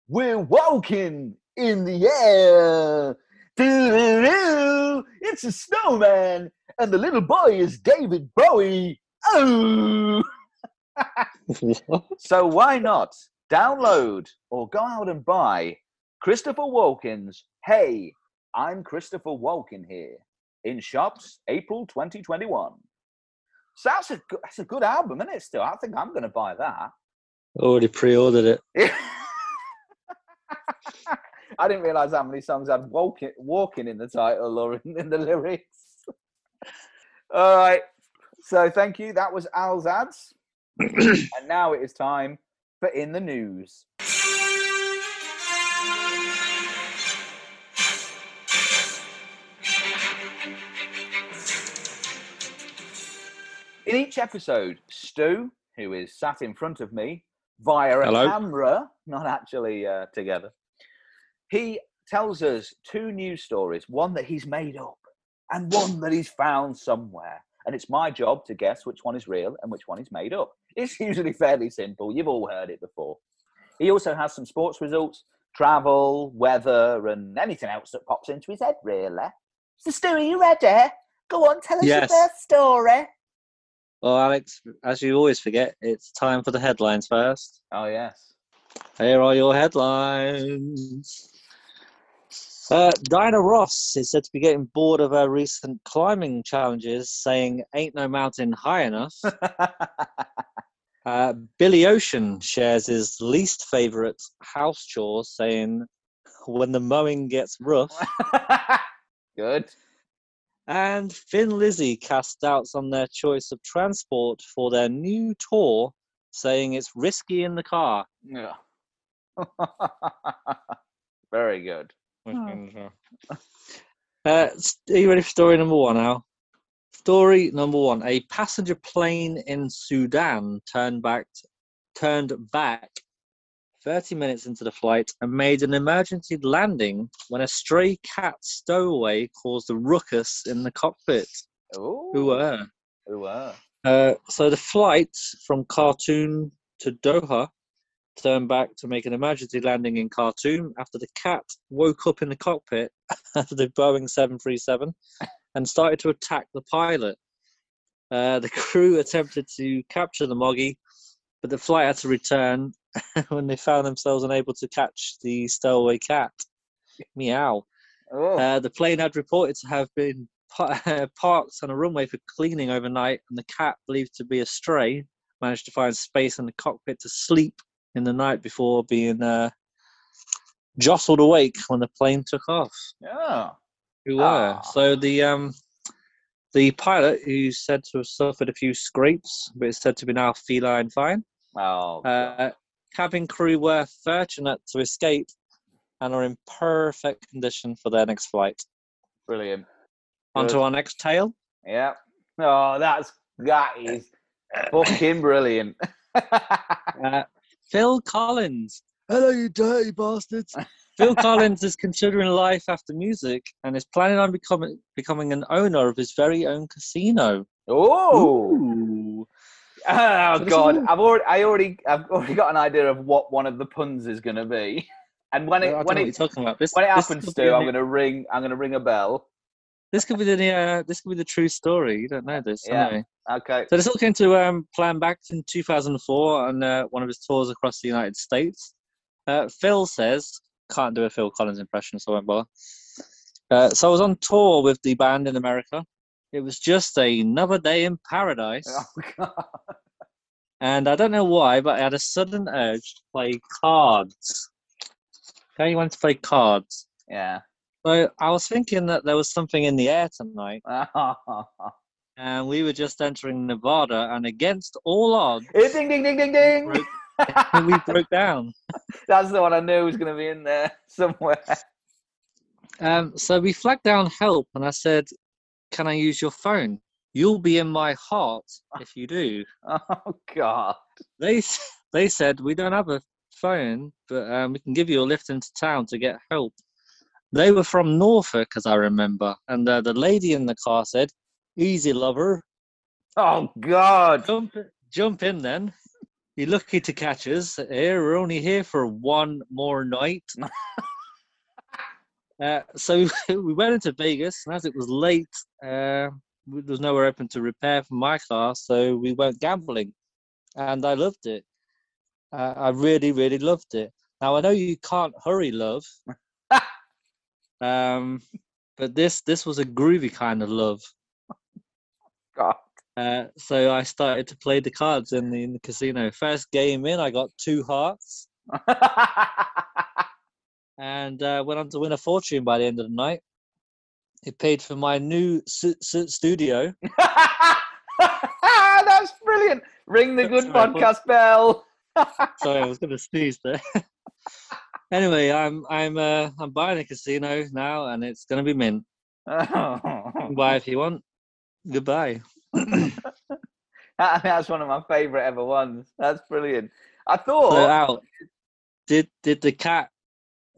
We're walking in the air. Doo-doo-doo. It's a snowman, and the little boy is David Bowie. Oh! So why not download or go out and buy Christopher Walken's Hey, I'm Christopher Walken here in shops April 2021. So that's a, good- that's a good album, isn't it? Still, I think I'm going to buy that. Already pre-ordered it. I didn't realize how many songs had walking, walking in the title or in, in the lyrics. All right. So thank you. That was Al's ads. and now it is time for In the News. In each episode, Stu, who is sat in front of me via a Hello. camera, not actually uh, together, he tells us two news stories one that he's made up and one that he's found somewhere. And it's my job to guess which one is real and which one is made up. It's usually fairly simple. You've all heard it before. He also has some sports results, travel, weather, and anything else that pops into his head, really. So, Stu, are you ready? Go on, tell us Yes. your first story. Well, Alex, as you always forget, it's time for the headlines first. Oh, yes. Here are your headlines. Uh, Diana Ross is said to be getting bored of her recent climbing challenges, saying, Ain't no mountain high enough. Uh, Billy Ocean shares his least favourite house chore, saying, When the mowing gets rough. Good. And Thin Lizzy cast doubts on their choice of transport for their new tour, saying it's risky in the car. Yeah. Very good. Uh, are you ready for story number one Al? Story number one: A passenger plane in Sudan turned back, turned back, thirty minutes into the flight and made an emergency landing when a stray cat stowaway caused a ruckus in the cockpit. Who were? Who were? Uh, so the flight from Khartoum to Doha turned back to make an emergency landing in Khartoum after the cat woke up in the cockpit of the Boeing 737 and started to attack the pilot. Uh, the crew attempted to capture the moggy, but the flight had to return when they found themselves unable to catch the stowaway cat. Meow. Oh. Uh, the plane had reported to have been parked on a runway for cleaning overnight, and the cat, believed to be a stray, managed to find space in the cockpit to sleep in the night before being uh, jostled awake when the plane took off. yeah. Who were Ah. so the um, the pilot, who's said to have suffered a few scrapes, but is said to be now feline fine. Oh. Uh, cabin crew were fortunate to escape and are in perfect condition for their next flight. Brilliant. On to our next tale. Yeah. Oh, that's that is fucking brilliant. Uh, Phil Collins. Hello, you dirty bastards. Phil Collins is considering life after music and is planning on becoming becoming an owner of his very own casino. oh. Ooh. Oh So this is God, I've already, I already, I've already got an idea of what one of the puns is going to be. And when it, when it, talking about. This, when it happens, could Stu, be a I'm going to ring, I'm going to ring a bell, this could be the uh, this could be the true story. You don't know this. Yeah. anyway. Okay. So this all came to um, plan back in 2004 on uh, one of his tours across the United States. Uh, Phil says, can't do a Phil Collins impression, so I won't bother. Uh, so I was on tour with the band in America. It was just another day in paradise. Oh, And I don't know why, but I had a sudden urge to play cards. Okay, you wanted to play cards. Yeah. So I was thinking that there was something in the air tonight, and we were just entering Nevada, and against all odds, ding, ding, ding, ding, ding. Broke- we broke down. That's the one I knew was going to be in there somewhere. Um, so we flagged down help, and I said, "Can I use your phone? You'll be in my heart if you do." Oh, God. They they said we don't have a phone, but um, we can give you a lift into town to get help. They were from Norfolk, as I remember, and uh, the lady in the car said, "Easy, lover, Oh, God. jump jump in then. You're lucky to catch us. Here, we're only here for one more night." Uh, so we went into Vegas, and as it was late, uh, there was nowhere open to repair for my car, so we went gambling, and I loved it. Uh, I really, really loved it. Now I know you can't hurry love, um, but this this was a groovy kind of love. God. Uh, so I started to play the cards in the, in the casino. First game in, I got two hearts, and uh, went on to win a fortune by the end of the night. It paid for my new su- su- studio. That's brilliant. Ring the good Sorry, podcast bell. Sorry, I was going to sneeze there. anyway, I'm I'm uh, I'm buying a casino now, and it's going to be mint. Buy if you want. Goodbye. That- That's one of my favourite ever ones. That's brilliant. I So thought. Al, did did the cat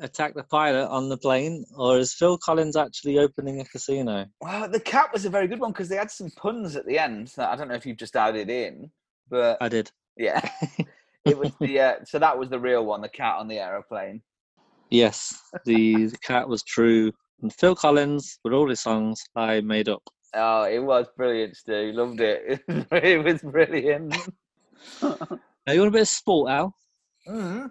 attack the pilot on the plane, or is Phil Collins actually opening a casino? Well, the cat was a very good one because they had some puns at the end. That I don't know if you've just added in, but I did. yeah, it was the. Uh, so that was the real one, the cat on the aeroplane. Yes, the, the cat was true. And Phil Collins, with all his songs, I made up. Oh, it was brilliant, Stu. Loved it. it was brilliant. Now, you want a bit of sport, Al? Mhm.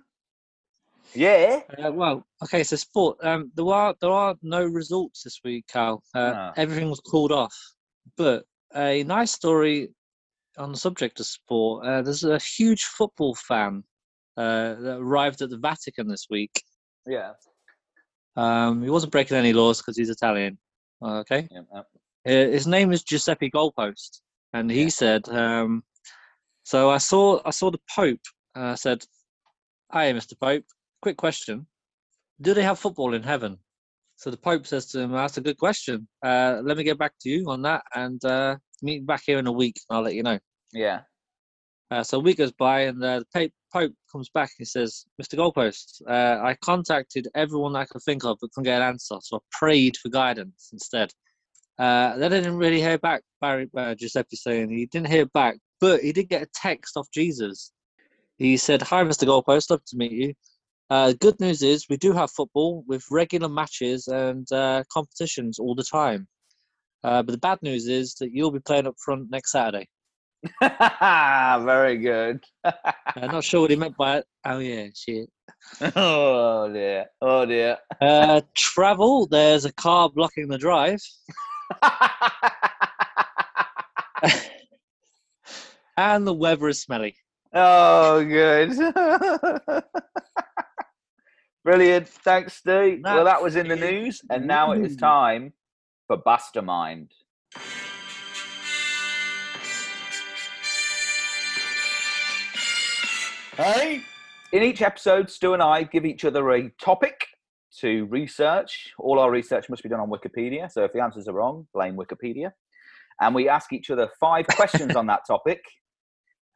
Yeah. Uh, well, okay, so sport. Um, there are there are no results this week, Cal. Uh, No. Everything was called off. But a nice story on the subject of sport. Uh, there's a huge football fan uh, that arrived at the Vatican this week. Yeah. Um, he wasn't breaking any laws because he's Italian. Okay. yeah. uh, Uh, his name is Giuseppe Goalpost, and he Yeah. said, um, "So I saw I saw the Pope. I said, "Hi, Mr. Pope. Quick question: Do they have football in heaven?" So the Pope says to him, "That's a good question. Uh, let me get back to you on that, and uh, meet back here in a week. And I'll let you know." Yeah. Uh, so a week goes by, and uh, the Pope, Pope comes back and he says, Mr. Goalpost, uh, I contacted everyone I could think of but couldn't get an answer, so I prayed for guidance instead. Uh, then I didn't really hear back, Barry, uh, Giuseppe saying he didn't hear back, but he did get a text off Jesus. He said, Hi, Mr. Goalpost, love to meet you. Uh, good news is we do have football with regular matches and uh, competitions all the time. Uh, but the bad news is that you'll be playing up front next Saturday. very good. I'm not sure what he meant by it. Oh, yeah, shit. oh dear. Oh dear. Uh, travel, there's a car blocking the drive. and the weather is smelly. oh, good. Brilliant. Thanks, Stu. Well, that was in the news, and now it is time for Mastermind. Hey? In each episode, Stu and I give each other a topic to research. All our research must be done on Wikipedia, so if the answers are wrong, blame Wikipedia. And we ask each other five questions on that topic,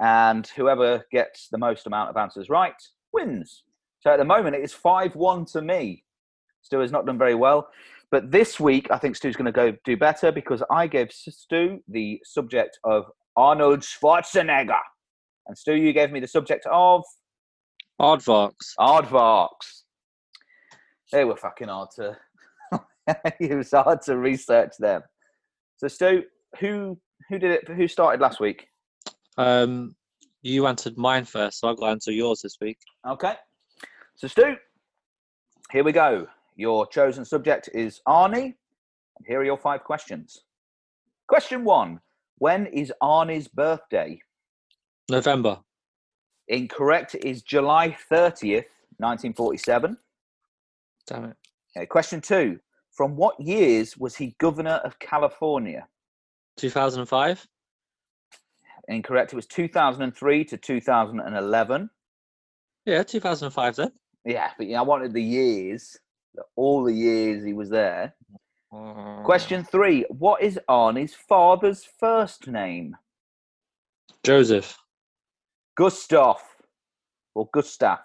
and whoever gets the most amount of answers right wins. So at the moment, it is 5 1 to me. Stu has not done very well. But this week, I think Stu's going to go do better because I gave Stu the subject of Arnold Schwarzenegger. And Stu, you gave me the subject of Aardvarks. Aardvarks. They were fucking hard to. it was hard to research them. So, Stu, who who did it? Who started last week? Um, you answered mine first, so I've got to answer yours this week. Okay. So, Stu, here we go. Your chosen subject is Arnie. And here are your five questions. Question one When is Arnie's birthday? November. Incorrect is July 30th, 1947. Damn it. Okay, question two From what years was he governor of California? 2005. Incorrect. It was 2003 to 2011. Yeah, 2005 then. Yeah, but yeah, I wanted the years, all the years he was there. Question mm-hmm. three What is Arnie's father's first name? Joseph. Gustav or Gustav.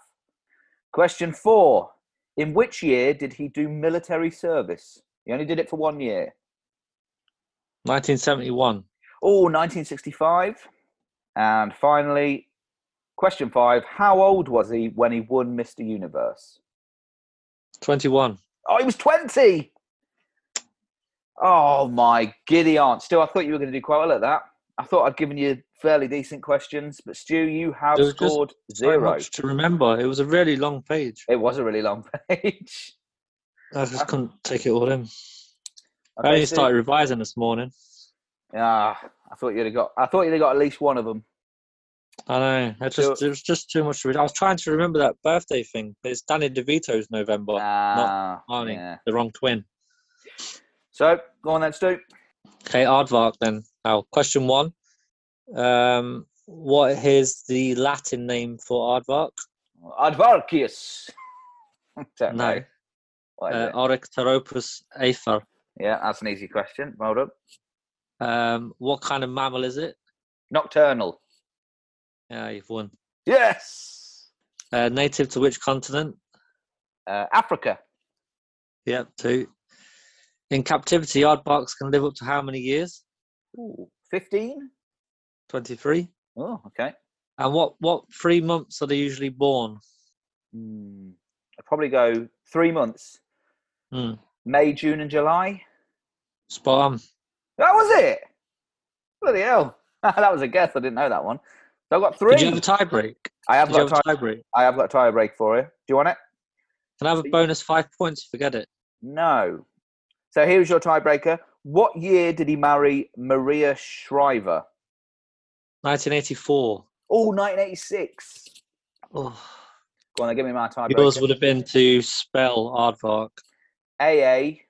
Question four In which year did he do military service? He only did it for one year. 1971. Oh, 1965. And finally, question five How old was he when he won Mr. Universe? 21. Oh, he was 20. Oh, my giddy aunt. Stu, I thought you were going to do quite well at that. I thought I'd given you fairly decent questions, but Stu, you have scored zero. much to remember. It was a really long page. It was a really long page. I just couldn't take it all in. I only started revising this morning. Ah, I thought you'd have got. I thought you'd have got at least one of them. I know. It So- just it was just too much to read. I was trying to remember that birthday thing. It's Danny DeVito's November, Ah, Arnie. yeah. the wrong twin. So go on then, Stu. Okay, Aardvark then. Now, question one. Um, what is the Latin name for Aardvark? Don't No. know. What is Uh? Orycteropus afer. Yeah, that's an easy question. Well done. Um, what kind of mammal is it? Nocturnal. Yeah, you've won. Yes. Uh, native to which continent? Uh, Africa. Yep, two. In captivity, aardvarks can live up to how many years? Ooh, 15? 23. Oh, okay. And what, what three months are they usually born? Hmm. I'd probably go three months. Hmm. May, June, and July. Spot on. That was it. Bloody hell. that was a guess. I didn't know that one. So I've got three. Did you have a tie break? I have Did got have a a tie, tie break? I have got a tie break for you. Do you want it? Can I have a bonus five points? Forget it. No. So here's your tiebreaker. What year did he marry Maria Shriver? 1984. Oh, 1986. Oh. Go on, then, give me my tiebreaker. Yours would have been to spell aardvark. A A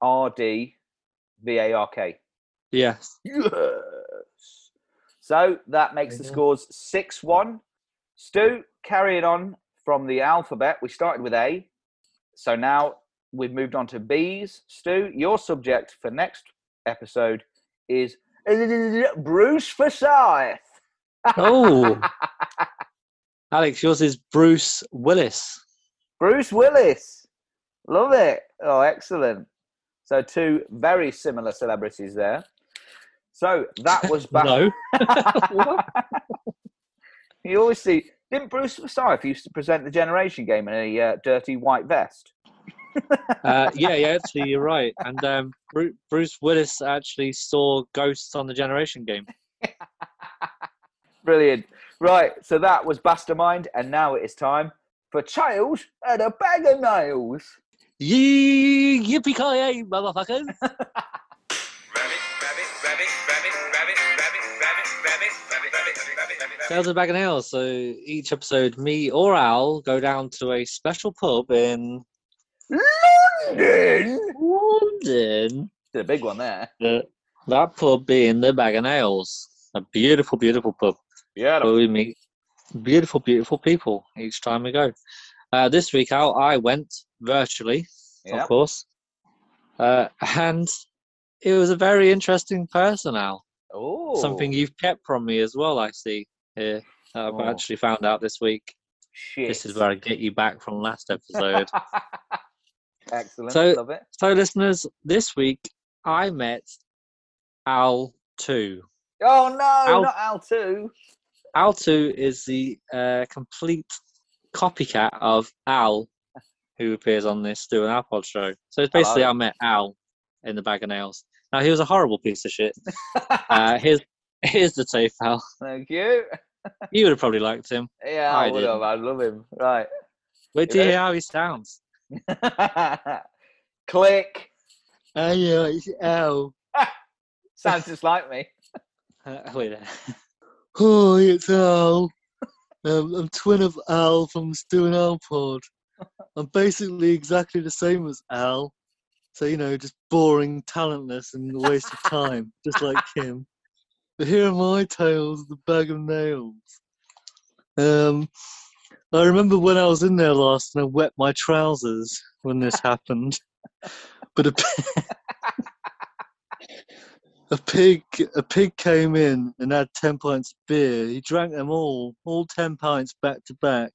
R D V A R K. Yes. Yes. So that makes the you scores 6 1. Stu, carrying on from the alphabet, we started with A. So now we've moved on to B's. Stu, your subject for next episode is Bruce Forsyth. Oh. Alex, yours is Bruce Willis. Bruce Willis. Love it. Oh, excellent. So, two very similar celebrities there. So, that was back. No. You always see. Didn't Bruce Forsyth used to present the Generation Game in a uh, dirty white vest? Uh, yeah, yeah, actually, you're right. And um, Bruce Willis actually saw ghosts on the Generation game. Brilliant. Right. So, that was Mastermind. And now it is time for Child and a Bag of Nails. Yee, yippee ki motherfuckers! Tales of Bag of Nails. So each episode, me or Al go down to a special pub in London. London. Did a big one there. The, that pub being the Bag of Nails. A beautiful, beautiful pub. Yeah. where we meet beautiful, beautiful people each time we go. Uh, this week out, I went virtually, Yeah. of course, uh, and it was a very interesting person, Al. Oh. Something you've kept from me as well, I see here. that I've Oh. actually found out this week. Shit. This is where I get you back from last episode. Excellent. So- Love it. so, listeners, this week I met Al 2. Oh no, Al- not Al two. Al 2 is the uh, complete copycat of Al who appears on this Stu and Al Pod show. So it's basically Hello. I met Al in the bag of nails. Now he was a horrible piece of shit. Uh, here's here's the tape, Al. Thank you. You would have probably liked him. Yeah, I I would have. I love him. Right. Wait till You you hear how he sounds. Click. Oh yeah, it's Al. Sounds just like me. Uh, wait there. Hi, it's Al. Um, I'm twin of Al from Stu and Al Pod. I'm basically exactly the same as Al. So, you know, just boring, talentless, and a waste of time, just like him. But here are my tales of the bag of nails. Um, I remember when I was in there last and I wet my trousers when this happened. But a, pi- a pig, a pig came in and had ten pints of beer. He drank them all, all ten pints back to back,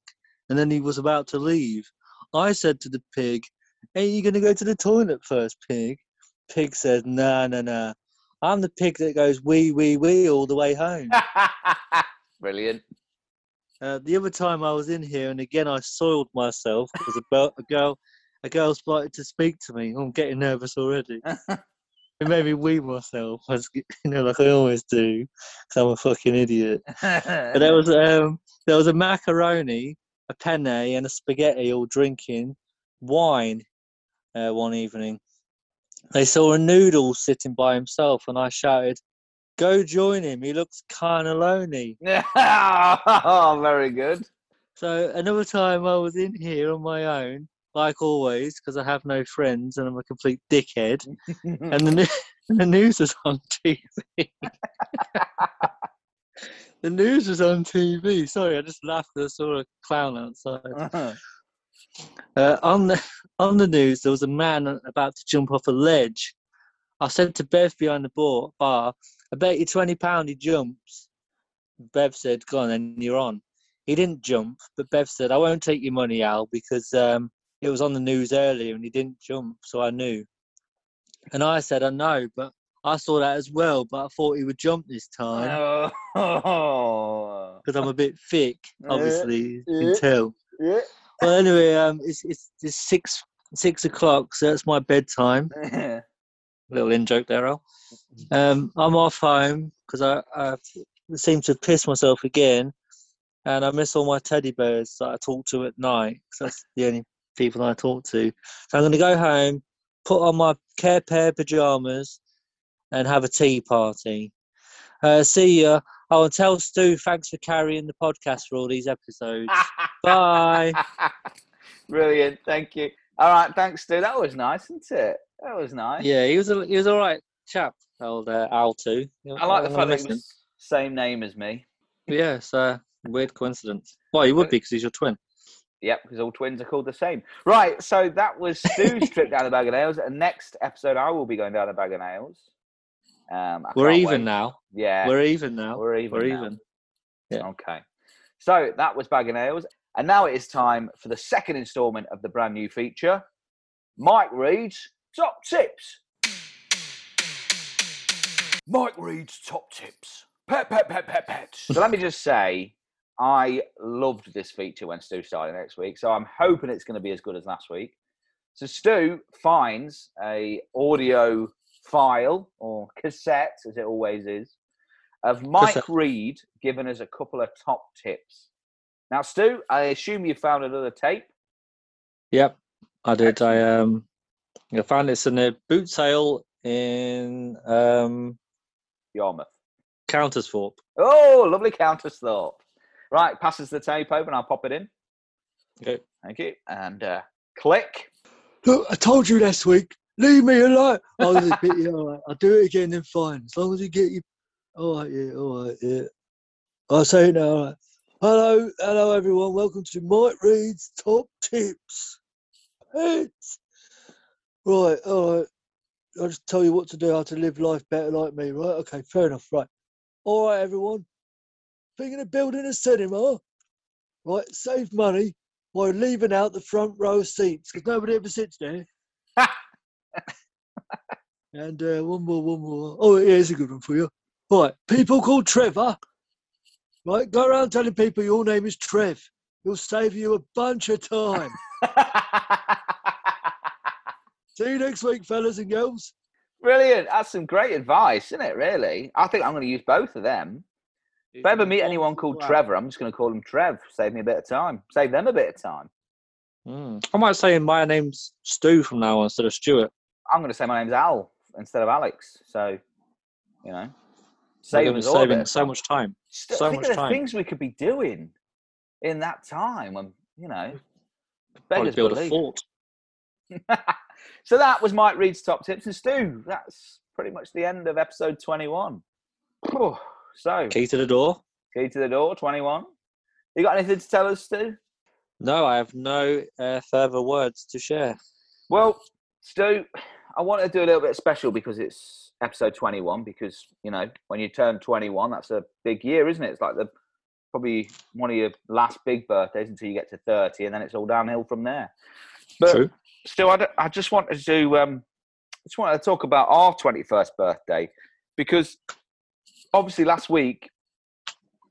and then he was about to leave. I said to the pig, "Ain't you gonna go to the toilet first, pig?" Pig said, "Nah, nah, nah. I'm the pig that goes wee, wee, wee all the way home." Brilliant. Uh, the other time I was in here, and again I soiled myself because a, bel- a girl, a girl started to speak to me. I'm getting nervous already. it made me wee myself, as, you know, like I always do, because I'm a fucking idiot. But there was um, there was a macaroni, a penne, and a spaghetti all drinking wine uh, one evening. They saw a noodle sitting by himself, and I shouted, "Go join him! He looks kind of lonely." oh, very good. So another time I was in here on my own, like always, because I have no friends and I'm a complete dickhead. and the, the news was on TV. the news was on TV. Sorry, I just laughed because I saw a clown outside. Uh-huh. Uh, on the on the news, there was a man about to jump off a ledge. I said to Bev behind the bar, bar I bet you twenty pound he jumps. Bev said, "Go on, then you're on." He didn't jump, but Bev said, "I won't take your money, Al, because um, it was on the news earlier and he didn't jump, so I knew." And I said, "I know, but I saw that as well, but I thought he would jump this time oh. because I'm a bit thick, obviously, you Yeah. can tell." Yeah. Well, anyway, um, it's, it's it's six six o'clock, so that's my bedtime. Little in joke there, Al. Um, I'm off home because I, I seem to piss myself again, and I miss all my teddy bears that I talk to at night. 'cause that's the only people I talk to. So I'm going to go home, put on my Care Bear pajamas, and have a tea party. Uh, see ya. Oh, and tell Stu thanks for carrying the podcast for all these episodes. Bye. Brilliant. Thank you. All right. Thanks, Stu. That was nice, isn't it? That was nice. Yeah, he was a he was all right chap, old uh, Al too. I like the fact that he was same name as me. Yeah, it's a weird coincidence. Well, he would be because he's your twin. Yep, because all twins are called the same. Right, so that was Stu's trip down the bag of nails. And next episode, I will be going down the bag of nails. Um, We're even wait. now. Yeah, We're even now. we're even. We're now. even. Yeah. Okay. So that was bag of nails, and now it is time for the second instalment of the brand new feature. Mike Reed's top tips. Mike Reed's top tips. Pet, pet, pet, pet, pet. So let me just say, I loved this feature when Stu started next week. So I'm hoping it's going to be as good as last week. So Stu finds a audio file or cassette, as it always is, of Mike Cassette. Reed giving us a couple of top tips. Now, Stu, I assume you found another tape. Yep, I did. I um, I found this in a boot sale in um Yarmouth. Countesthorpe. Oh, lovely Countesthorpe. Right, passes the tape over and I'll pop it in. Okay. Thank you. And uh, click. Look, I told you last week. Leave me alone. I was a bit, yeah, all right. I'll do it again then fine. As long as you get you. All right, yeah, all right, yeah. I'll say it now. All right. Hello, hello, everyone. Welcome to Mike Reed's Top Tips. Tips. Right, all right. I'll just tell you what to do, how to live life better like me, right? Okay, fair enough, right. All right, everyone. Thinking of building a cinema, right? Save money by leaving out the front row seats because nobody ever sits there. and uh, one more, one more. Oh, yeah, here's a good one for you. Right, people called Trevor. Right, go around telling people your name is Trev. It'll save you a bunch of time. See you next week, fellas and girls. Brilliant. That's some great advice, isn't it? Really. I think I'm going to use both of them. If I ever meet anyone called Trevor, I'm just going to call him Trev. Save me a bit of time. Save them a bit of time. Mm. I might say my name's Stu from now on instead of Stuart. I'm going to say my name's Al instead of Alex. So, you know, Saving, saving us all a bit saving so much time. So think much of the time. things we could be doing in that time. And you know, beggars build a belief. fort. so that was Mike Reed's top tips and Stu. That's pretty much the end of episode 21. Whew. So, Key to the door. key to the door, 21. You got anything to tell us, Stu? No, I have no uh, further words to share. Well, Stu, I want to do a little bit special because it's episode 21. Because, you know, when you turn 21, that's a big year, isn't it? It's like the probably one of your last big birthdays until you get to 30, and then it's all downhill from there. But True. Stu, I, I just wanted to um, just wanted to talk about our 21st birthday because obviously last week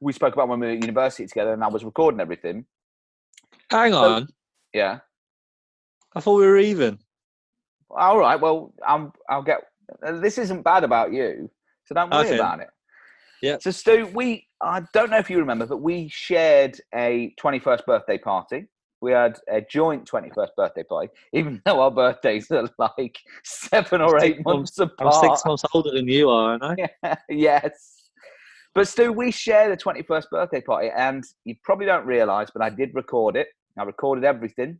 we spoke about when we were at university together and I was recording everything. Hang So- on. Yeah. I thought we were even. All right. Well, I'm, I'll get. This isn't bad about you, so don't worry Okay. about it. Yeah. So, Stu, we. I don't know if you remember, but we shared a 21st birthday party. We had a joint 21st birthday party, even though our birthdays are like seven or eight months I'm apart. six months older than you are, aren't I? yes. But Stu, we share the 21st birthday party, and you probably don't realise, but I did record it. I recorded everything.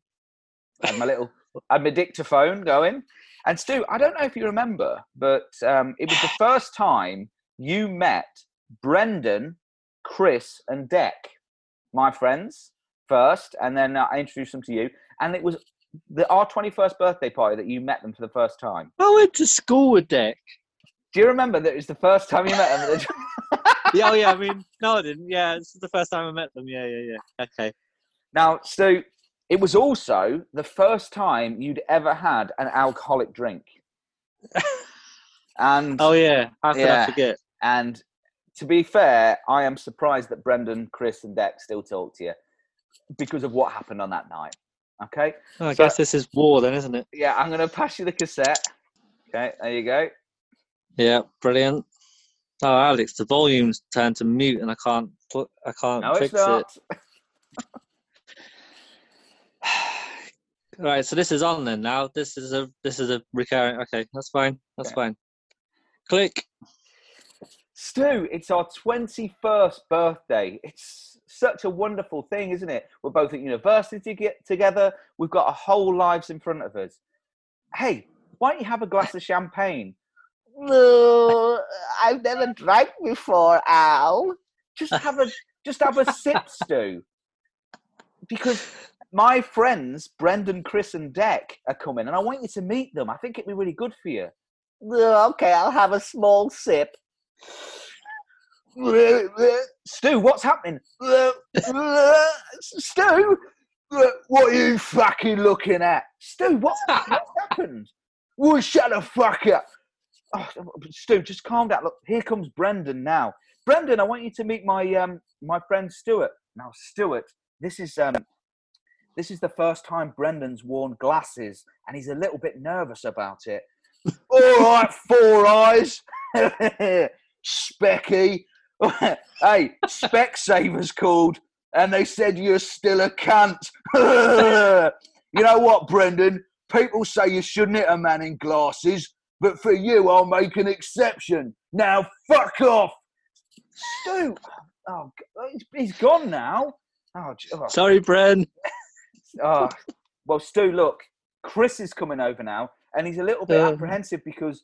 I had my little, Had my dictaphone going. And Stu, I don't know if you remember, but um, it was the first time you met Brendan, Chris, and Deck, my friends, first, and then I introduced them to you. And it was the, our 21st birthday party that you met them for the first time. I went to school with Deck. Do you remember that it was the first time you met them? yeah, oh yeah. I mean, no, I didn't. Yeah, this is the first time I met them. Yeah, yeah, yeah. Okay. Now, Stu, it was also the first time you'd ever had an alcoholic drink. and Oh yeah. How could Yeah. I forget? and to be fair, I am surprised that Brendan, Chris, and Deck still talk to you because of what happened on that night. Okay, Oh, I So- guess this is war then, isn't it? yeah, I'm going to pass you the cassette. Okay, there you go. Yeah, brilliant. Oh, Alex, the volume's turned to mute, and I can't. put- I can't No, fix not. it. Right, so this is on then. Now this is a this is a recurring. Okay, that's fine. That's Okay. fine. Click. Stu, it's our 21st birthday. It's such a wonderful thing, isn't it? We're both at university get together. We've got our whole lives in front of us. Hey, why don't you have a glass of champagne? No, I've never drank before, Al. Just have a just have a sip, Stu. Because my friends, Brendan, Chris, and Deck, are coming, and I want you to meet them. I think it'd be really good for you. Okay, I'll have a small sip. Stu, what's happening? Stu, what are you fucking looking at? Stu, what, what's happened? Well, shut the fuck up. Oh, Stu, just calm down. Look, here comes Brendan now. Brendan, I want you to meet my um my friend Stuart. Now, Stuart, this is um this is the first time Brendan's worn glasses, and he's a little bit nervous about it. All right, four eyes, Specky. hey, Specsavers called, and they said you're still a cunt. you know what, Brendan? People say you shouldn't hit a man in glasses, but for you, I'll make an exception. Now, fuck off, Stu. Oh, he's gone now. Oh, oh. Sorry, Bren. Oh, well, Stu, look, Chris is coming over now, and he's a little bit Uh. apprehensive because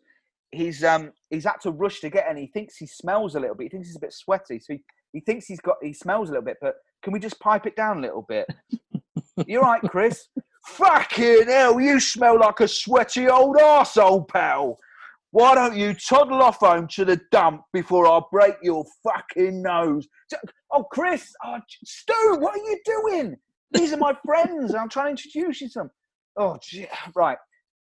he's um he's had to rush to get in. He thinks he smells a little bit. He thinks he's a bit sweaty, so he, he thinks he's got he smells a little bit. But can we just pipe it down a little bit? You're right, Chris. Fucking hell, you smell like a sweaty old arsehole, pal. Why don't you toddle off home to the dump before I break your fucking nose? Oh, Chris, oh, Stu, what are you doing? These are my friends. I'm trying to introduce you to them. Oh, gee. right.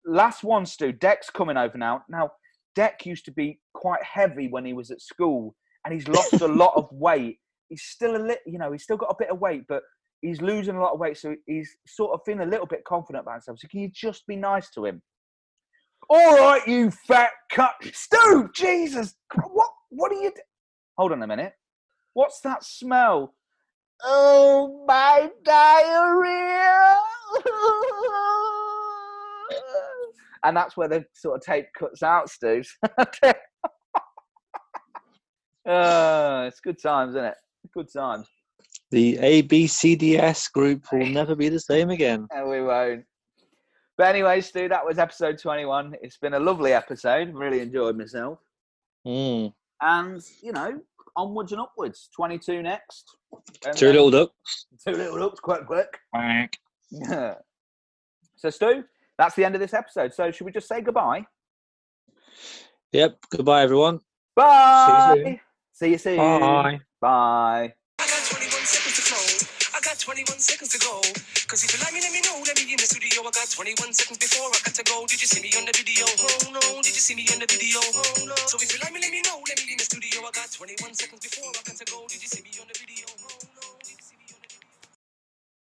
Last one, Stu. Deck's coming over now. Now, Deck used to be quite heavy when he was at school, and he's lost a lot of weight. He's still a little, you know, he's still got a bit of weight, but he's losing a lot of weight, so he's sort of feeling a little bit confident about himself. So can you just be nice to him? All right, you fat cut, Stu. Jesus, what? What are you? Do- Hold on a minute. What's that smell? Oh, my diarrhea. and that's where the sort of tape cuts out, Stu. uh, it's good times, isn't it? Good times. The ABCDS group will never be the same again. And we won't. But anyway, Stu, that was episode 21. It's been a lovely episode. Really enjoyed myself. Mm. And, you know, onwards and upwards. 22 next. And Two little ducks. Two little looks, quick, quick. Quack. so, Stu, that's the end of this episode. So, should we just say goodbye? Yep. Goodbye, everyone. Bye. See you soon. Bye. Bye. I got 21 seconds to flow. I got 21 seconds to go. Cause if you like me, let me know. Let me in the studio. I got 21 seconds before I got to go. Did you see me on the video? Oh no. Did you see me on the video? Oh no. So if you like me, let me know. Let me in the studio. I got 21 seconds before I got to go. Did you see me on the video?